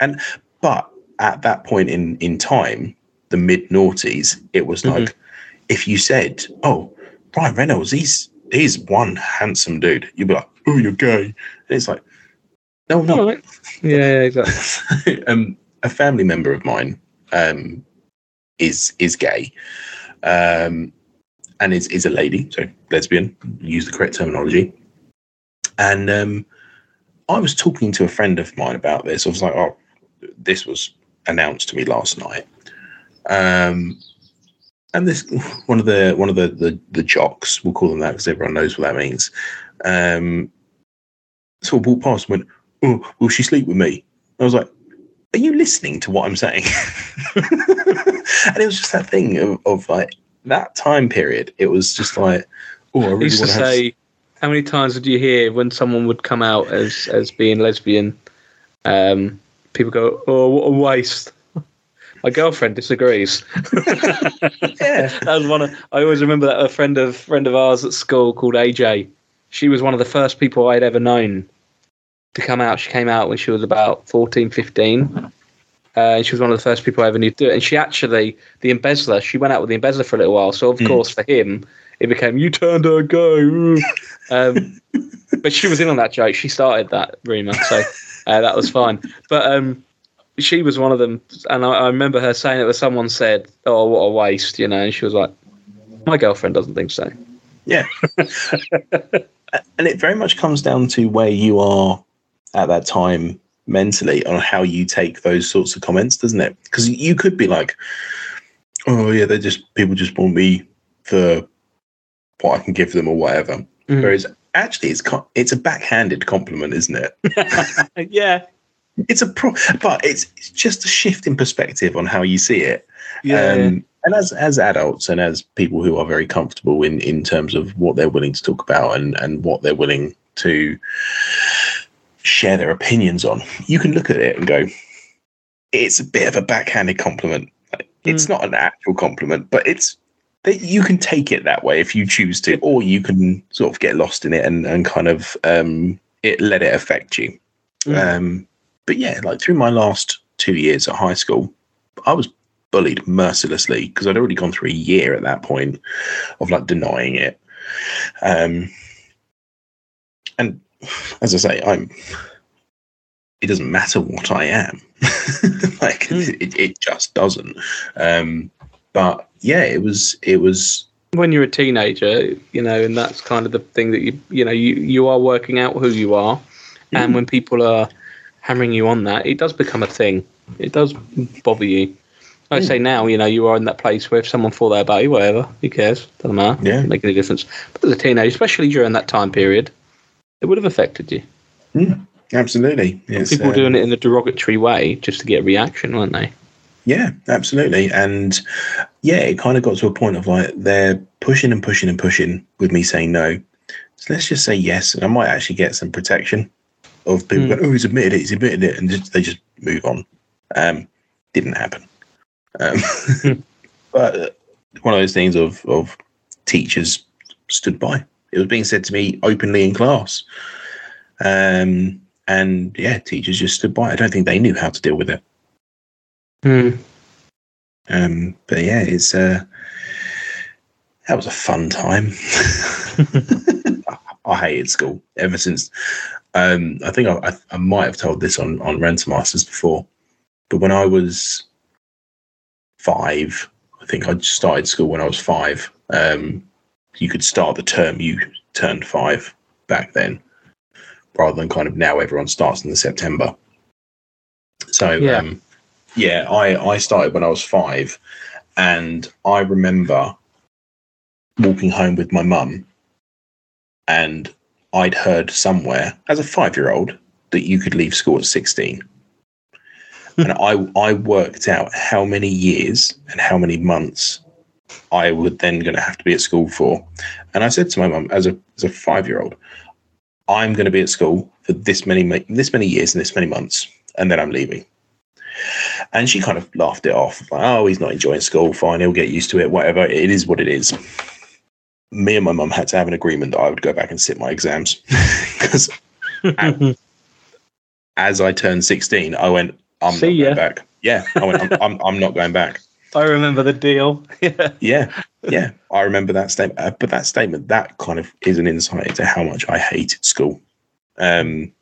And but at that point in in time, the mid noughties, it was Mhm. like if you said, "Oh, Ryan Reynolds, he's he's one handsome dude," you'd be like, "Oh, you're gay." And it's like, no. All right. Yeah, yeah, exactly. [LAUGHS] um, a family member of mine um, is is gay, um, and is is a lady, so lesbian. Use the correct terminology. And um, I was talking to a friend of mine about this. I was like, "Oh, this was announced to me last night." Um, and this [LAUGHS] one of the one of the the, the jocks, we'll call them that because everyone knows what that means. Um, sort of walked past and went, "Oh, will she sleep with me?" I was like, "Are you listening to what I'm saying?" [LAUGHS] and it was just that thing of, of like that time period. It was just like, "Oh, I really used to to have." say, how many times did you hear when someone would come out as as being lesbian? Um, people go, "Oh, what a waste." My girlfriend disagrees. [LAUGHS] yeah, that was one of. I always remember that a friend of friend of ours at school called AJ. She was one of the first people I'd ever known to come out. She came out when she was about 14, 15. Uh, and she was one of the first people I ever knew to do it. And she actually, the embezzler, she went out with the embezzler for a little while. So, of Mm. course, for him, it became, you turned her gay. [LAUGHS] Um, but she was in on that joke. She started that rumor. So uh, that was fine. But um, she was one of them. And I, I remember her saying it was someone said, oh, what a waste, you know. And she was like, my girlfriend doesn't think so. yeah. [LAUGHS] and it very much comes down to where you are at that time mentally on how you take those sorts of comments, doesn't it? Because you could be like, "Oh yeah, they're just people just want me for what I can give them or whatever." Mhm. Whereas actually, it's it's a backhanded compliment, isn't it? [LAUGHS] [LAUGHS] yeah. It's a pro, but it's, it's just a shift in perspective on how you see it. Yeah. Um, and as as adults and as people who are very comfortable in in terms of what they're willing to talk about and and what they're willing to share their opinions on, you can look at it and go, it's a bit of a backhanded compliment. It's not an actual compliment, but it's that you can take it that way if you choose to, or you can sort of get lost in it and and kind of um it let it affect you. Mm. Um, but yeah, like through my last two years at high school, I was bullied mercilessly because I'd already gone through a year at that point of like denying it. Um, and as I say, I'm. It doesn't matter what I am, [LAUGHS] like Mm. it, it just doesn't. Um, but yeah, it was it was when you're a teenager, you know, and that's kind of the thing that you you know you you are working out who you are, and Mm. when people are hammering you on that, it does become a thing. It does bother you. I Mm. say now, you know, you are in that place where if someone fall there about you, whatever, who cares? Doesn't matter. Yeah. Doesn't make any difference. But as a teenager, especially during that time period, it would have affected you. absolutely it's, People um, doing it in a derogatory way just to get a reaction, weren't they? Yeah, absolutely. And yeah, it kind of got to a point of like they're pushing and pushing and pushing with me saying no. So let's just say yes, and I might actually get some protection of people Mm. going, "Oh, he's admitted it. He's admitted it," and just, they just move on. Um, didn't happen. Um, [LAUGHS] but uh, one of those things of of teachers stood by. It was being said to me openly in class. Um, and yeah, teachers just stood by. I don't think they knew how to deal with it. Hmm. Um, but yeah, it's uh, that was a fun time. [LAUGHS] I, hated school ever since. Um, I think I, I, I might have told this on on Rantermeisters before, but when I was five, I think I started school when I was five. Um, you could start the term you turned five back then, rather than kind of now everyone starts in the September. So Yeah. um, yeah, I I started when I was five, and I remember walking home with my mum, and I'd heard somewhere as a five year old that you could leave school at sixteen. and I I worked out how many years and how many months I would then going to have to be at school for. And I said to my mum, as a as a five year old, I'm going to be at school for this many this many years and this many months, and then I'm leaving. And she kind of laughed it off. Like, oh, he's not enjoying school. Fine, he'll get used to it. Whatever. It is what it is. Me and my mum had to have an agreement that I would go back and sit my exams [LAUGHS] because [LAUGHS] as I turned 16, I went, I'm See not ya. going back. Yeah, I went, I'm, I'm, I'm not going back. I remember the deal. [LAUGHS] yeah. Yeah, yeah, I remember that statement. Uh, but that statement, that kind of is an insight into how much I hated school. Um,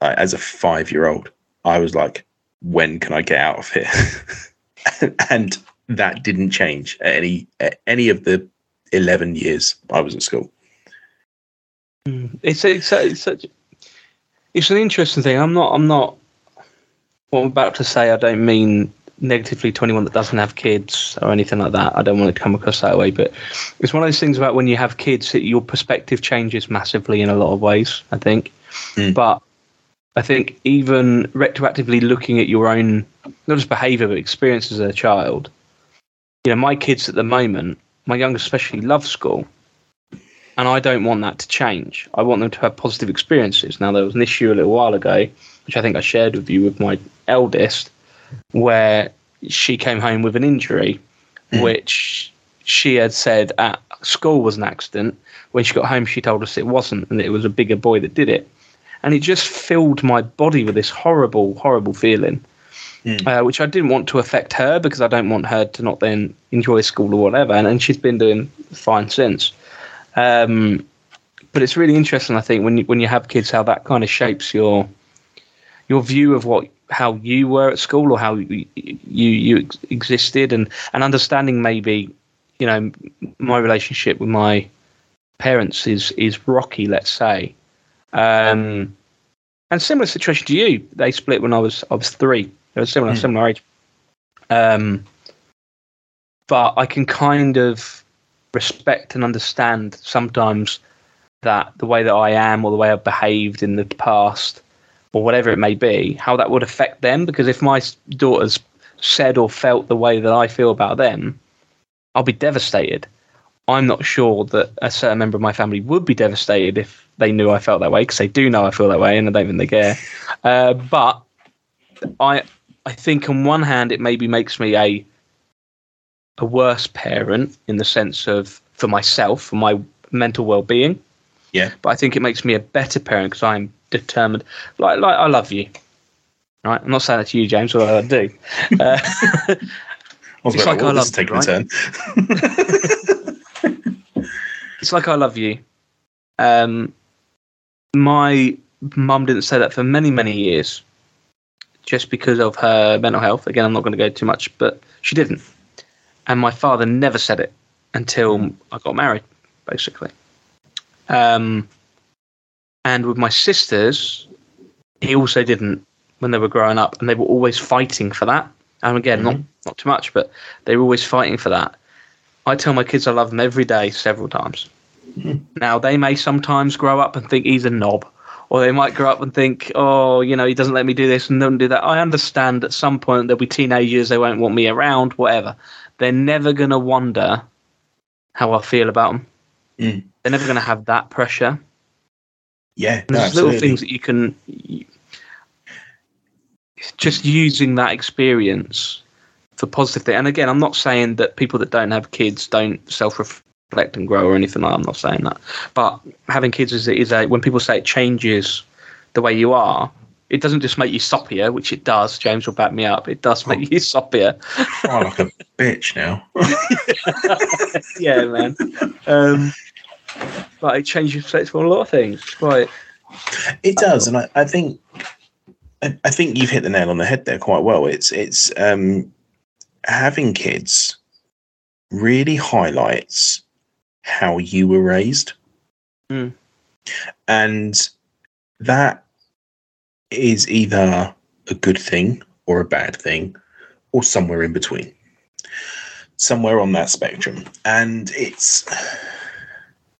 I, as a five-year-old, I was like, "When can I get out of here?" [LAUGHS] and that didn't change at any at any of the eleven years I was at school. It's it's it's such it's an interesting thing. I'm not I'm not what I'm about to say. I don't mean negatively to anyone that doesn't have kids or anything like that. I don't want it to come across that way. But it's one of those things about when you have kids, that your perspective changes massively in a lot of ways. I think, Mm. but I think even retroactively looking at your own not just behaviour but experiences as a child. You know, my kids at the moment, my youngest especially, love school and I don't want that to change. I want them to have positive experiences. Now, there was an issue a little while ago, which I think I shared with you with my eldest, where she came home with an injury, Mm. which she had said at school was an accident. When she got home, she told us it wasn't, and it was a bigger boy that did it. And it just filled my body with this horrible, horrible feeling, Mm. uh, which I didn't want to affect her because I don't want her to not then enjoy school or whatever. And, and she's been doing fine since. Um, but it's really interesting, I think, when you, when you have kids, how that kind of shapes your your view of what how you were at school or how you you, you ex- existed, and and understanding maybe, you know, my relationship with my parents is is rocky, let's say, um, and similar situation to you. They split when I was I was three. They were similar Hmm. similar age. Um, but I can kind of respect and understand sometimes that the way that I am or the way I've behaved in the past or whatever it may be, how that would affect them. Because if my daughters said or felt the way that I feel about them, I'll be devastated. I'm not sure that a certain member of my family would be devastated if they knew I felt that way, because they do know I feel that way, and I don't think they care. [LAUGHS] Uh, but I, I think on one hand, it maybe makes me a a worse parent in the sense of for myself, for my mental well-being. Yeah. But I think it makes me a better parent because I'm determined. Like, like I love you. Right. I'm not saying that to you, James, although I do. [LAUGHS] Uh, I It's like, like I love you, turn. [LAUGHS] it's like I love you. Um, my mum didn't say that for many, many years, just because of her mental health. Again, I'm not going to go too much, but she didn't. And my father never said it until I got married, basically. Um, and with my sisters, he also didn't when they were growing up, and they were always fighting for that. And again, not not too much, but they were always fighting for that. I tell my kids I love them every day, several times. Now they may sometimes grow up and think he's a knob, or they might grow up and think, oh, you know, he doesn't let me do this and doesn't do that. I understand at some point there'll be teenagers they won't want me around, whatever. They're never gonna wonder how I feel about them. Mm. They're never gonna have that pressure. Yeah, And no, there's little things that you can just using that experience for positive thing. And again, I'm not saying that people that don't have kids don't self-reflect and grow or anything like. that. I'm not saying that. But having kids is is a when people say it changes the way you are. It doesn't just make you soppier, which it does. James will back me up. It does make you [LAUGHS] soppier. Cry like a bitch now. [LAUGHS] yeah, man. Um, but it changes your perspective on a lot of things. Right. It does, and I, I think I, I think you've hit the nail on the head there quite well. It's it's um, having kids really highlights how you were raised, Mm. and that is either a good thing or a bad thing, or somewhere in between, somewhere on that spectrum. And it's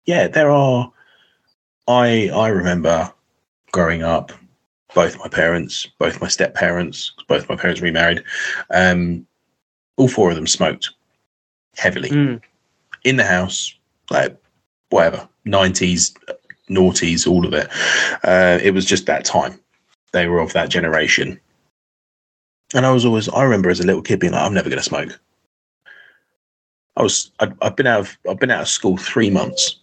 yeah, there are. I I remember growing up, both my parents, both my step parents, both my parents remarried, um, all four of them smoked heavily Mm. in the house, like whatever, nineties, noughties, all of it. Uh, it was just that time. They were of that generation. and I was always I remember as a little kid being like, I'm never going to smoke. I was i have been out of I've been out of school three months.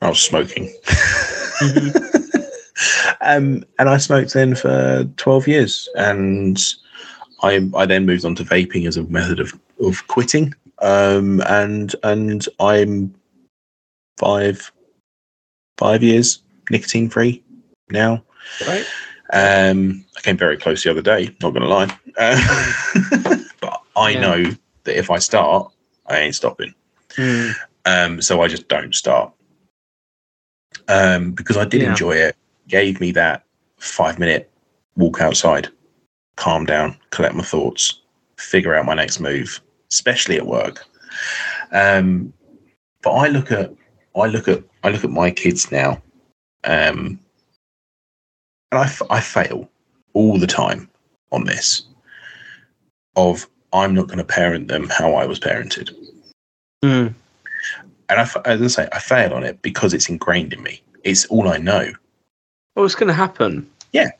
I was smoking. Mm-hmm. [LAUGHS] um, and I smoked then for twelve years, and I I then moved on to vaping as a method of of quitting. Um, and and I'm five five years nicotine free now. Right. Um, I came very close the other day. Not going to lie, uh, [LAUGHS] but I Yeah. know that if I start, I ain't stopping. Mm. Um, so I just don't start. Um, because I did Yeah. enjoy it. Gave me that five minute walk outside, calm down, collect my thoughts, figure out my next move, especially at work. Um, but I look at I look at I look at my kids now, um, and I, f- I fail all the time on this. Of I'm not going to parent them how I was parented Mm. And I, as I say, I fail on it because it's ingrained in me. It's all I know. Well, it's going to happen. Yeah,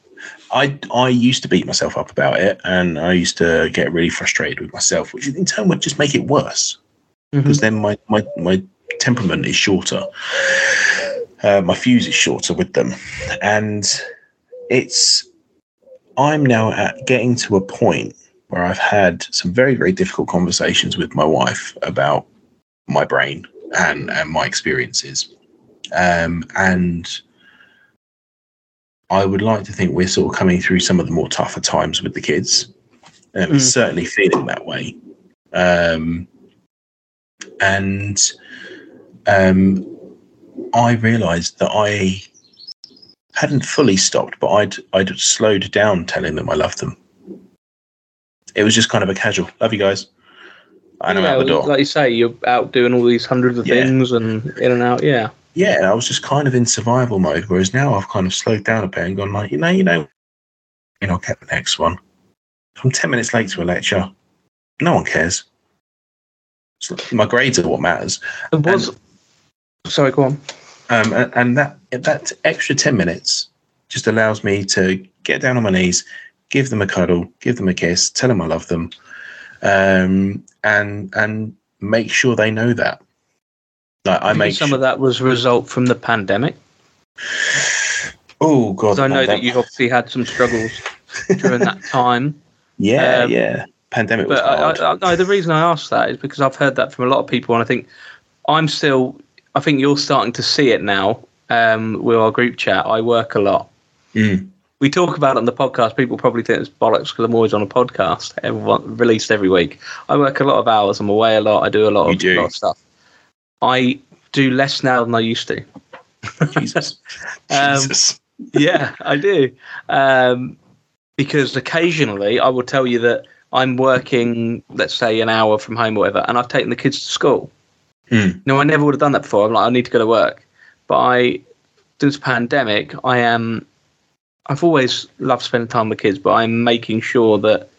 I I used to beat myself up about it, and I used to get really frustrated with myself, which in turn would just make it worse Mm-hmm. because then my my my temperament is shorter. Uh, my fuse is shorter with them, and it's. I'm now at getting to a point where I've had some very very difficult conversations with my wife about my brain and and my experiences, um, and I would like to think we're sort of coming through some of the more tougher times with the kids. Um, Mm. certainly feeling that way. Um, and um, I realised that I hadn't fully stopped, but I'd I'd slowed down telling them I loved them. It was just kind of a casual "love you guys," and I'm yeah, out the door. Like you say, you're out doing all these hundreds of Yeah. things and in and out. Yeah. yeah, and I was just kind of in survival mode. Whereas now I've kind of slowed down a bit and gone like, you know, you know, you know, I'll get the next one. I'm ten minutes late to a lecture, no one cares. Like- my grades are what matters, It was. Sorry, go on. um, and, and that that extra ten minutes just allows me to get down on my knees, give them a cuddle, give them a kiss, tell them I love them, um, and and make sure they know that. Like I make some su- of that was a result from the pandemic. Oh god, I know that you've obviously had some struggles during that [LAUGHS] time. Yeah, Um, yeah. Pandemic But I. I, I, no, the reason I asked that is because I've heard that from a lot of people, and I think I'm still. I think you're starting to see it now um, with our group chat. I work a lot. Mm. We talk about it on the podcast. People probably think it's bollocks because I'm always on a podcast, everyone released every week. I work a lot of hours. I'm away a lot. I do a lot of, do. lot of stuff. I do less now than I used to. [LAUGHS] Jesus. [LAUGHS] Um, Jesus. [LAUGHS] yeah, I do. Um, because occasionally I will tell you that I'm working, let's say, an hour from home or whatever, and I've taken the kids to school. Hmm. No, I never would have done that before. I'm like, I need to go to work. But I, this pandemic, I am. I've always loved spending time with kids, but I'm making sure that,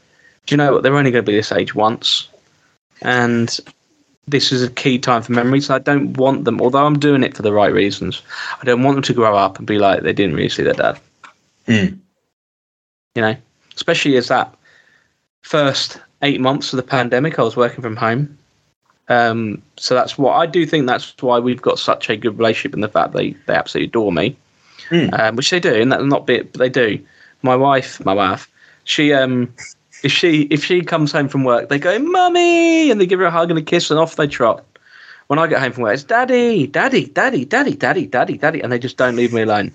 do you know what? They're only going to be this age once. And this is a key time for memories. I don't want them, although I'm doing it for the right reasons, I don't want them to grow up and be like they didn't really see their dad. Hmm. You know, especially as that first eight months of the pandemic, I was working from home. Um, so that's what I do think that's why we've got such a good relationship in the fact they, they absolutely adore me, Hmm. um, which they do, and that's not bit, but they do. My wife, my wife, she um, if she if she comes home from work, they go, "Mummy," and they give her a hug and a kiss, and off they trot. When I get home from work, it's "Daddy, Daddy, Daddy, Daddy, Daddy, Daddy, Daddy," and they just don't leave me alone.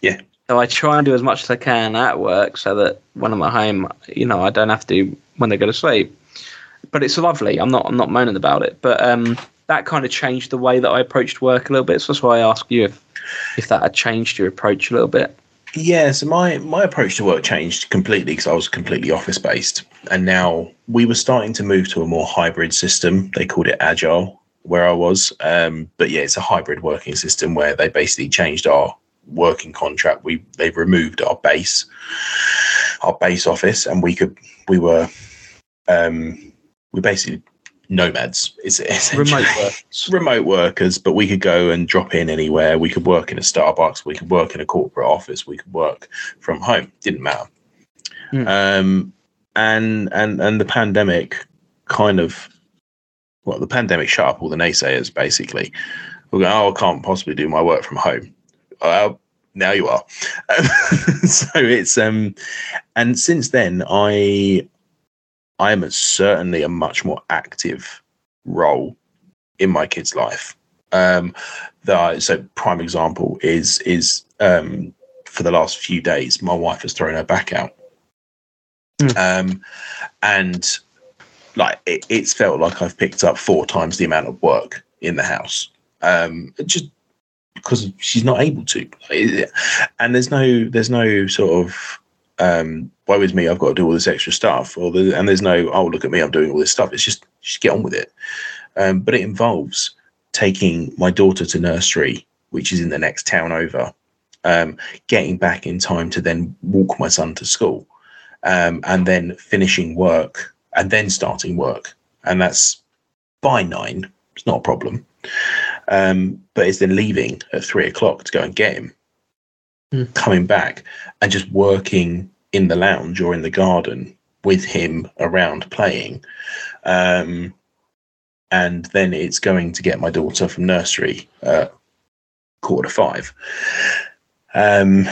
Yeah. So I try and do as much as I can at work, so that when I'm at home, you know, I don't have to when they go to sleep. But it's lovely. I'm not I'm not moaning about it. But um, that kind of changed the way that I approached work a little bit. So that's why I ask you if if that had changed your approach a little bit. Yeah, so my my approach to work changed completely because I was completely office based, and now we were starting to move to a more hybrid system. They called it agile where I was, um, but yeah, it's a hybrid working system where they basically changed our working contract. We they've removed our base, our base office, and we could we were um, we basically nomads. It's Remote [LAUGHS] works. remote workers, but we could go and drop in anywhere. We could work in a Starbucks. We could work in a corporate office. We could work from home. Didn't matter. Hmm. Um, and and and the pandemic kind of well, the pandemic shut up all the naysayers basically. We're going, oh, I can't possibly do my work from home. Well, now you are. [LAUGHS] so it's um, and since then I I am certainly a much more active role in my kid's life. Um, the, so prime example is is um, for the last few days, my wife has thrown her back out, mm. um, and like it, it's felt like I've picked up four times the amount of work in the house, um, just because she's not able to. And there's no there's no sort of um, woe me, I've got to do all this extra stuff, or the, and there's no oh look at me, I'm doing all this stuff. It's just just get on with it. Um, but it involves taking my daughter to nursery, which is in the next town over, um, getting back in time to then walk my son to school, um, and then finishing work and then starting work. And that's by nine. It's not a problem. Um, but it's then leaving at three o'clock to go and get him, mm. coming back and just working in the lounge or in the garden with him around playing. Um, and then it's going to get my daughter from nursery quarter to five, um,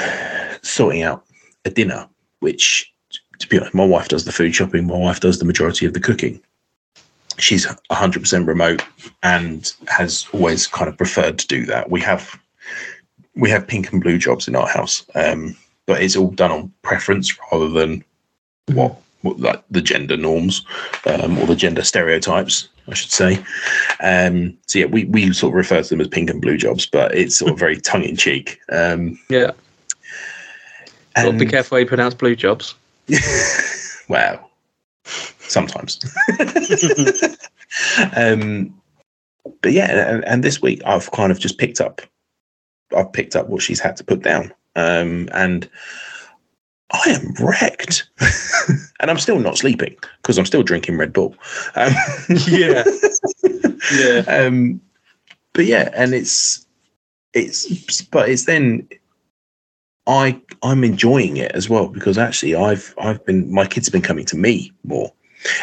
sorting out a dinner, which, to be honest, my wife does the food shopping, my wife does the majority of the cooking. She's 100% remote and has always kind of preferred to do that. We have we have pink and blue jobs in our house, um, but it's all done on preference rather than what like the gender norms um, or the gender stereotypes, I should say. Um, so yeah, we, we sort of refer to them as pink and blue jobs, but it's sort of very [LAUGHS] tongue in cheek. Um, yeah. And, be careful how you pronounce blue jobs. [LAUGHS] well, sometimes. [LAUGHS] um, but yeah, and, and, this week I've kind of just picked up, I've picked up what she's had to put down, um, and I am wrecked. [LAUGHS] and I'm still not sleeping because I'm still drinking Red Bull. Um, [LAUGHS] yeah. yeah. Um, but yeah, and it's, it's, but it's then, I, I'm enjoying it as well because actually I've, I've been, my kids have been coming to me more,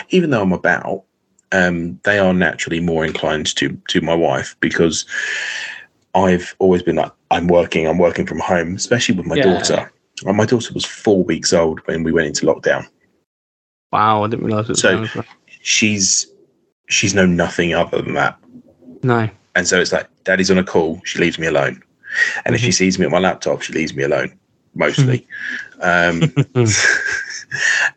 even though I'm about, um, they are naturally more inclined to, to my wife because I've always been like, I'm working, I'm working from home, especially with my yeah. daughter well, my daughter was four weeks old when we went into lockdown. Wow, I didn't realize it. so she's she's known nothing other than that. No. And so it's like, Daddy's on a call. She leaves me alone. And mm-hmm. if she mm-hmm. sees me at my laptop, she leaves me alone mostly. [LAUGHS] Um, [LAUGHS]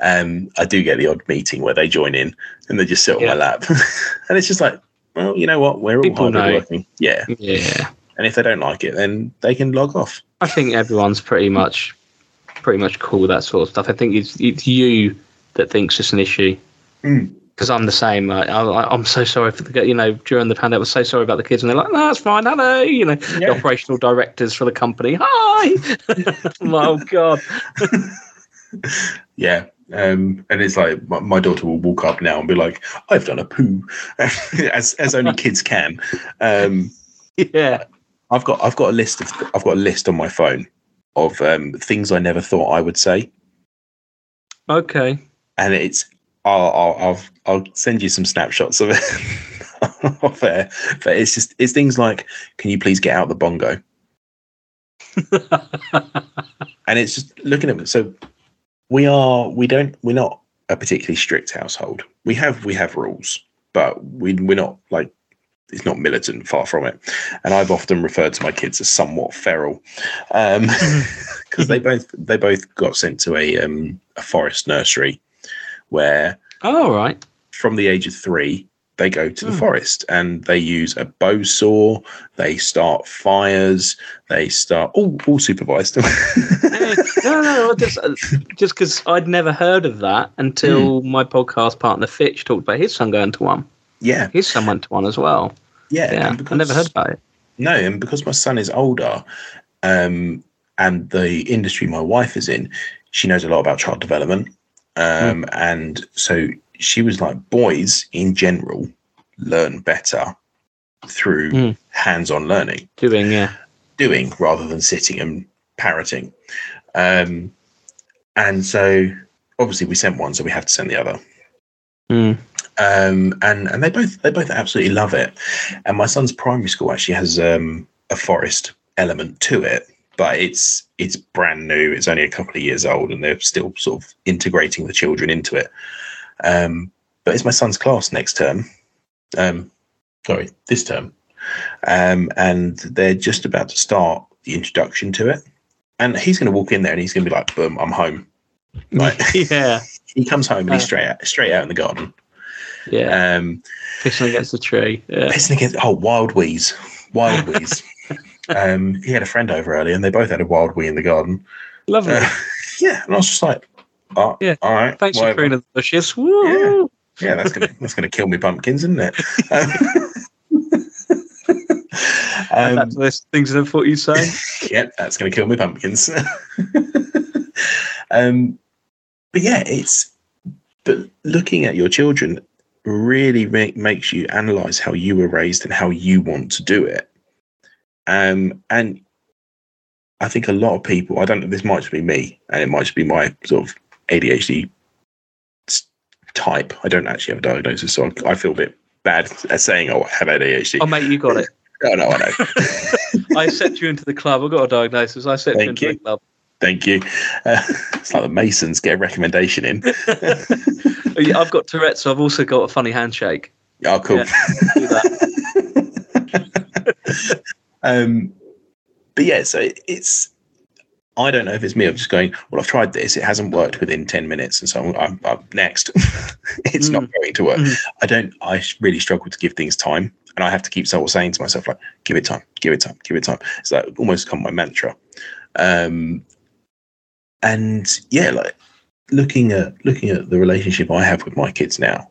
um, I do get the odd meeting where they join in and they just sit on yeah. my lap, [LAUGHS] and it's just like, well, you know what? We're People all hard working. Yeah. Yeah. And if they don't like it, then they can log off. I think everyone's pretty much pretty much cool with that sort of stuff. I think it's it's you that thinks it's an issue. Because mm. I'm the same. I, am so sorry for the you know during the pandemic. I was so sorry about the kids, and they're like, "No, that's fine. Hello," you know, yeah. the operational directors for the company. Hi. [LAUGHS] oh God. [LAUGHS] yeah, um, and it's like my, my, daughter will walk up now and be like, "I've done a poo," [LAUGHS] as as only kids can. Um, yeah, I've got I've got a list of I've got a list on my phone of um, things I never thought I would say. Okay. And it's I'll I'll I'll, I'll send you some snapshots of it [LAUGHS] off air, but it's just it's things like, "Can you please get out the bongo?" [LAUGHS] and it's just looking at so we are we don't we're not a particularly strict household. We have we have rules, but we we're not like it's not militant, far from it. And I've often referred to my kids as somewhat feral, because um, [LAUGHS] they both they both got sent to a um, a forest nursery, where oh right from the age of three they go to the mm. forest and they use a bow saw, they start fires, they start all all supervised. [LAUGHS] no, no, just uh, just because I'd never heard of that until mm. my podcast partner Fitch talked about his son going to one. Yeah, his son went to one as well. Yeah, yeah. Because, I never heard about it. No, and because my son is older, um, and the industry my wife is in, she knows a lot about child development, um, mm. and so she was like, boys in general learn better through mm. hands-on learning, doing, yeah, doing rather than sitting and parroting. Um, and so obviously we sent one, so we have to send the other. Mm. Um, and and they both they both absolutely love it. And my son's primary school actually has um, a forest element to it, but it's it's brand new. It's only a couple of years old, and they're still sort of integrating the children into it. Um, but it's my son's class next term. Um, sorry, this term, um, and they're just about to start the introduction to it. And he's going to walk in there, and he's going to be like, "Boom, I'm home." Like [LAUGHS] yeah, [LAUGHS] he comes home and he's Uh. straight out, straight out in the garden. Yeah. Um, Pissing against the tree. Yeah. pissing against oh wild wheeze wild [LAUGHS] wheeze um he had a friend over earlier and they both had a wild wee in the garden Lovely. Uh, yeah and i was just like oh Yeah. all right Thanks for pruning the bushes. Woo! yeah that's gonna that's gonna kill me pumpkins isn't it um, [LAUGHS] That's those things I thought you'd say. [LAUGHS] yeah that's gonna kill me pumpkins um but yeah it's but looking at your children really make, makes you analyze how you were raised and how you want to do it um and i think a lot of people i don't know this might just be me and it might just be my sort of adhd type i don't actually have a diagnosis so i, I feel a bit bad at saying oh i have adhd Oh, mate, you got it. [LAUGHS] oh no i know [LAUGHS] I sent you into the club. I got a diagnosis. I sent you into you. the club. Thank you uh, [LAUGHS] it's like the masons get a recommendation in [LAUGHS] I've got Tourette's, so I've also got a funny handshake. oh cool Yeah. [LAUGHS] Um, but yeah, so it's. I don't know if it's me. I'm just going. Well, I've tried this. It hasn't worked within ten minutes, and so I'm, I'm, I'm next. it's not going to work. Mm. I don't. I really struggle to give things time, and I have to keep sort of saying to myself like, "Give it time, give it time, give it time." It's like almost become my mantra. Um, and yeah, like looking at looking at the relationship I have with my kids now,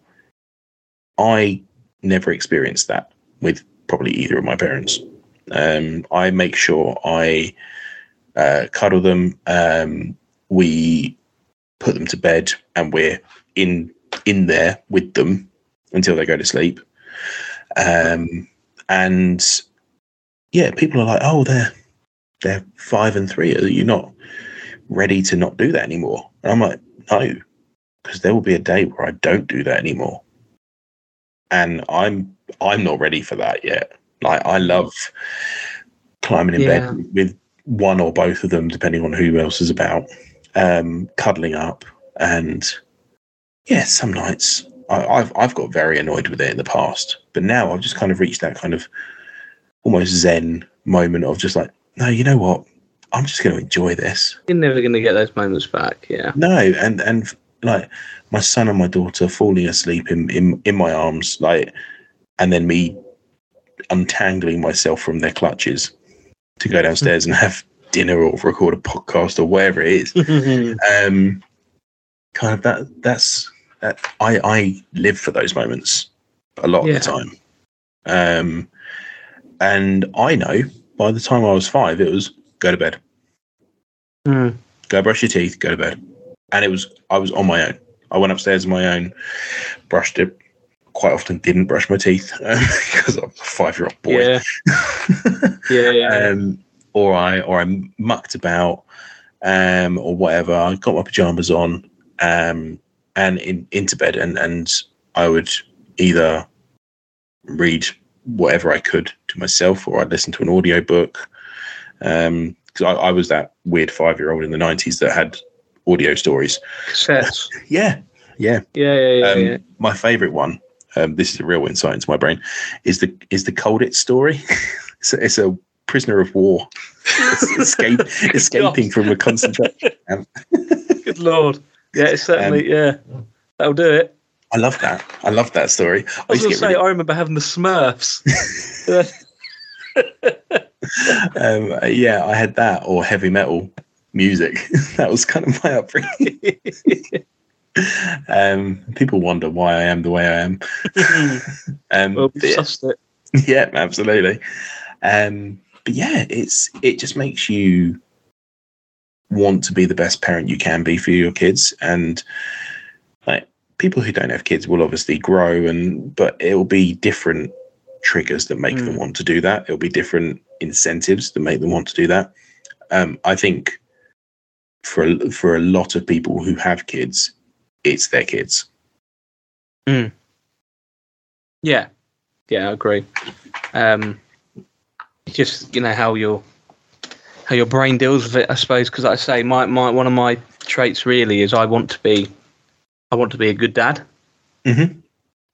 I never experienced that with probably either of my parents. Um, I make sure I uh, cuddle them. Um, we put them to bed, and we're in in there with them until they go to sleep. Um, and yeah, people are like, "Oh, they're they're five and three. Are you not ready to not do that anymore?" And I'm like, "No, because there will be a day where I don't do that anymore." And I'm I'm not ready for that yet. Like I love climbing in Yeah. bed with one or both of them, depending on who else is about, um, cuddling up, and yeah, some nights I, I've I've got very annoyed with it in the past, but now I've just kind of reached that kind of almost zen moment of just like, no, you know what, I'm just going to enjoy this. You're never going to get those moments back. Yeah. No, and and like my son and my daughter falling asleep in in, in my arms, like, and then me untangling myself from their clutches to go downstairs and have dinner or record a podcast or whatever it is. [LAUGHS] Um, kind of that. That's that. I I live for those moments a lot Yeah. of the time. Um, and I know by the time I was five, it was go to bed Mm. go brush your teeth, go to bed. And it was I was on my own. I went upstairs on my own, brushed it. Quite often didn't brush my teeth [LAUGHS] because I'm a five year old boy. [LAUGHS] Yeah. Yeah. Yeah. um, or I or I mucked about, um, or whatever. I got my pajamas on, um, and in, into bed, and and I would either read whatever I could to myself, or I'd listen to an audio book. Um, because I, I was that weird five year old in the nineties that had audio stories. Cassettes. [LAUGHS] Yeah, yeah. Yeah. Yeah. Yeah. Um, yeah. My favorite one. Um, this is a real insight into my brain. Is the is the Colditz story? [LAUGHS] it's, a, it's a prisoner of war Es- [LAUGHS] escape, escaping from a concentration. camp. Good lord. Yeah. It's certainly. Um, yeah. That'll do it. I love that. I love that story. I was used to going to say, really- I remember having the Smurfs. [LAUGHS] um, yeah, I had that or heavy metal music. [LAUGHS] that was kind of my upbringing. [LAUGHS] um, people wonder why I am the way I am. Um, well, but we yeah. it. yeah, absolutely. Um, but yeah, it's it just makes you want to be the best parent you can be for your kids, and like people who don't have kids will obviously grow, and but it will be different triggers that make them Mm. want to do that. It'll be different incentives that make them want to do that. Um, I think for a, for a lot of people who have kids, it's their kids. Yeah, yeah, I agree. Um, just you know how your how your brain deals with it, I suppose. Because like I say, my, my one of my traits really is I want to be I want to be a good dad. Mhm.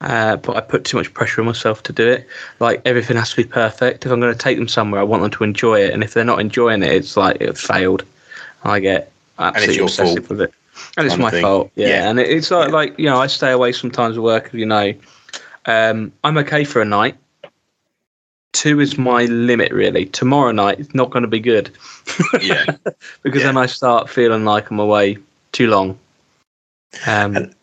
Uh, but I put too much pressure on myself to do it. Like everything has to be perfect. If I'm going to take them somewhere, I want them to enjoy it. And if they're not enjoying it, it's like it failed. I get absolutely obsessive fault with it, and it's my thing. fault. Yeah, Yeah. and it, it's like Yeah. like you know I stay away sometimes at work. You know, um, I'm okay for a night. Two is my limit, really. Tomorrow night is not going to be good [LAUGHS] Yeah. because Yeah. then I start feeling like I'm away too long. Um, And-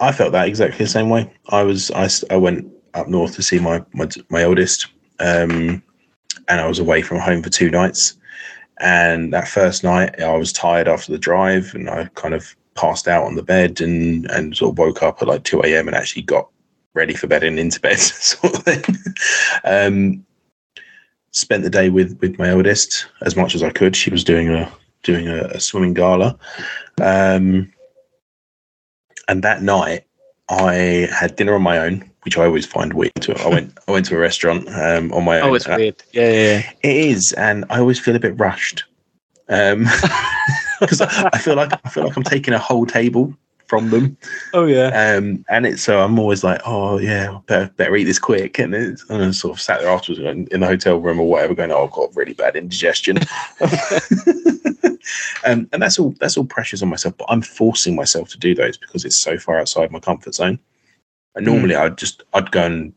I felt that exactly the same way. I was I, I went up north to see my my, my oldest, um, and I was away from home for two nights. And that first night, I was tired after the drive, and I kind of passed out on the bed and and sort of woke up at like two a.m. and actually got ready for bed and into bed [LAUGHS] sort of thing. um, spent the day with with my oldest as much as I could. She was doing a doing a, a swimming gala. Um, and that night I had dinner on my own, which I always find weird. To I went I went to a restaurant um, on my own. oh, it's weird. Yeah, yeah, yeah. It is, and I always feel a bit rushed [LAUGHS] because I, I feel like I feel like I'm taking a whole table from them, Oh, yeah. um, and it's so I'm always like, oh yeah, better, better eat this quick, and, it's, and I sort of sat there afterwards in, in the hotel room or whatever, going, oh, I've got really bad indigestion. [LAUGHS] um, and that's all that's all pressures on myself, but I'm forcing myself to do those because it's so far outside my comfort zone. And normally I'd just I'd go and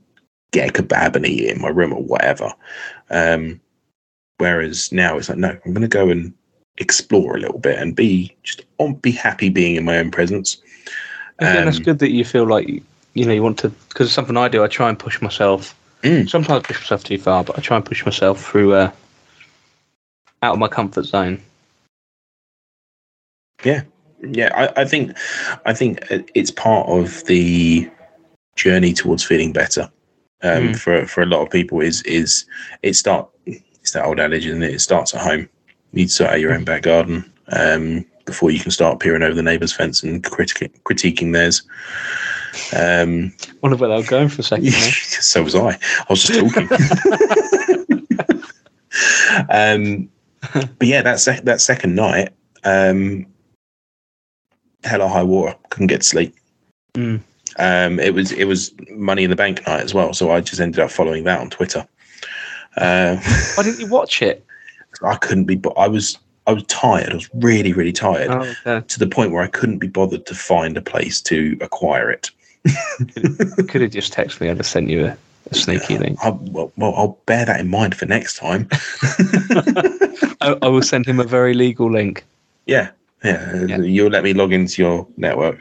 get a kebab and eat it in my room or whatever. Um, whereas now it's like, no, I'm going to go and explore a little bit and be just on, be happy being in my own presence. Again, that's Um, good that you feel like you know you want to because it's something I do. I try and push myself. Mm. Sometimes I push myself too far, but I try and push myself through uh, out of my comfort zone. Yeah, I, I think I think it's part of the journey towards feeling better. Um, Mm. For for a lot of people, is is it start it's that old adage, isn't it? It starts at home. You need to sort out your own back garden um, before you can start peering over the neighbour's fence and critiquing critiquing theirs. Um, Wonder where they were going for a second. [LAUGHS] so was I. I was just talking. [LAUGHS] um, but yeah, that sec- that second night, um, hell or high water, couldn't get to sleep. Mm. Um, it was it was money in the bank night as well, so I just ended up following that on Twitter. Uh, Why didn't you watch it? I couldn't be, but I was I was tired. I was really really tired Oh, okay. to the point where I couldn't be bothered to find a place to acquire it. [LAUGHS] Could have just texted me. I'd have sent you a, a sneaky link. I, well, well, I'll bear that in mind for next time. [LAUGHS] I, I will send him a very legal link. Yeah, yeah. Yeah. You'll let me log into your network.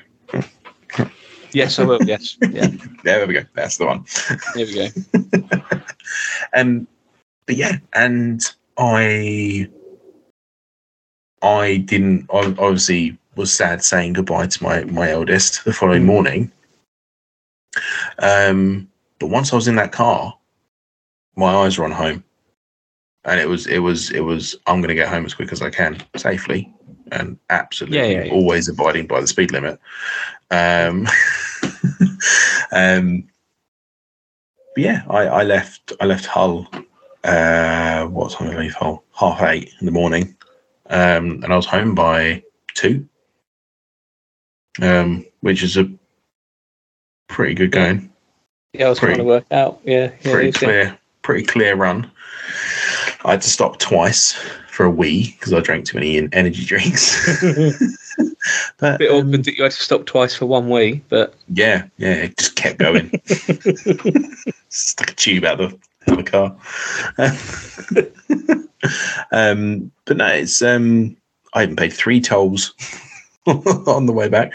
Yes, I will. Yes. Yeah. [LAUGHS] There we go. That's the one. Here we go. Um, but yeah, and I, I didn't. I obviously was sad saying goodbye to my my eldest the following Mm. morning. Um, but once I was in that car, my eyes were on home, and it was it was it was. I'm going to get home as quick as I can safely, and absolutely Yeah, yeah, yeah. always abiding by the speed limit. Um, [LAUGHS] um, yeah, I, I left. I left Hull. Uh, what time did I leave Hull? Half eight in the morning, um, and I was home by two, um, which is a pretty good going. Yeah, I was Pretty- trying to work out. Yeah. yeah pretty clear, pretty clear run. I had to stop twice for a wee because I drank too many energy drinks. [LAUGHS] [LAUGHS] but bit um, awkward that you had to stop twice for one wee, but yeah, yeah, it just kept going. [LAUGHS] Stuck a tube out the, out the car. [LAUGHS] um, but no, it's um, I even paid three tolls [LAUGHS] on the way back.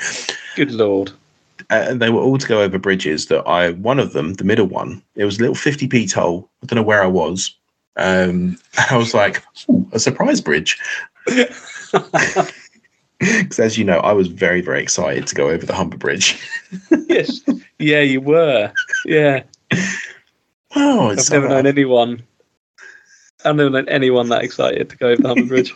good lord. uh, and they were all to go over bridges that I one of them, the middle one, it was a little 50p toll. I don't know where I was. Um, [LAUGHS] I was like, a surprise bridge. Because as you know, I was very, very excited to go over the Humber Bridge. yes. Yeah, you were. Yeah. Oh, I've never known anyone I've never known anyone that excited to go over the Humber Bridge.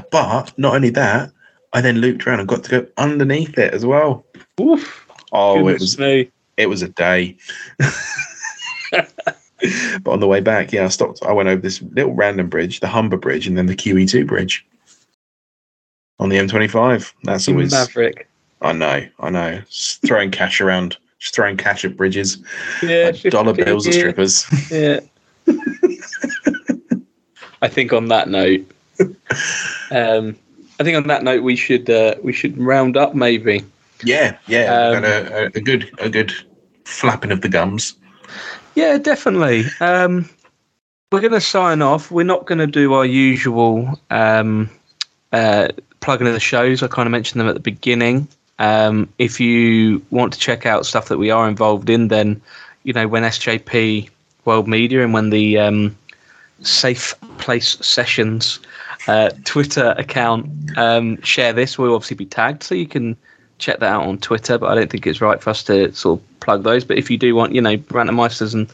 [LAUGHS] but not only that, I then looped around and got to go underneath it as well. Oof. Oh, goodness it was me. it was a day. [LAUGHS] but on the way back, yeah, I stopped. I went over this little random bridge, the Humber Bridge, and then the QE2 bridge on the M25. That's always. Maverick. I know, I know. Just throwing cash around, just throwing cash at bridges, Yeah, dollar bills at here. strippers. Yeah. [LAUGHS] I think on that note, [LAUGHS] um, I think on that note we should uh, we should round up maybe. yeah, yeah. Um, a, a good, a good flapping of the gums. Yeah, definitely. Um, we're going to sign off. We're not going to do our usual um, uh, plugging of the shows. I kind of mentioned them at the beginning. Um, if you want to check out stuff that we are involved in, then you know when SJP World Media and when the um, Safe Place Sessions uh, Twitter account um, share this, we'll obviously be tagged, so you can check that out on Twitter. But I don't think it's right for us to sort of plug those. But if you do want, you know, Rantermeisters and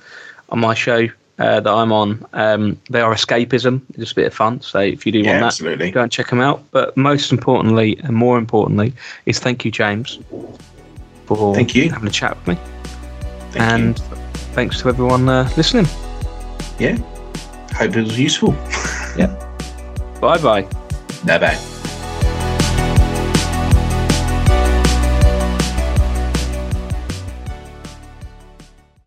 on my show uh, that I'm on, um, they are escapism, just a bit of fun. So if you do Yeah, want that, absolutely. go and check them out. But most importantly, and more importantly, is thank you, James, for Thank you. having a chat with me, Thank and thanks to everyone uh, listening. Yeah. Hope it was useful. [LAUGHS] Yeah. Bye bye. Bye bye.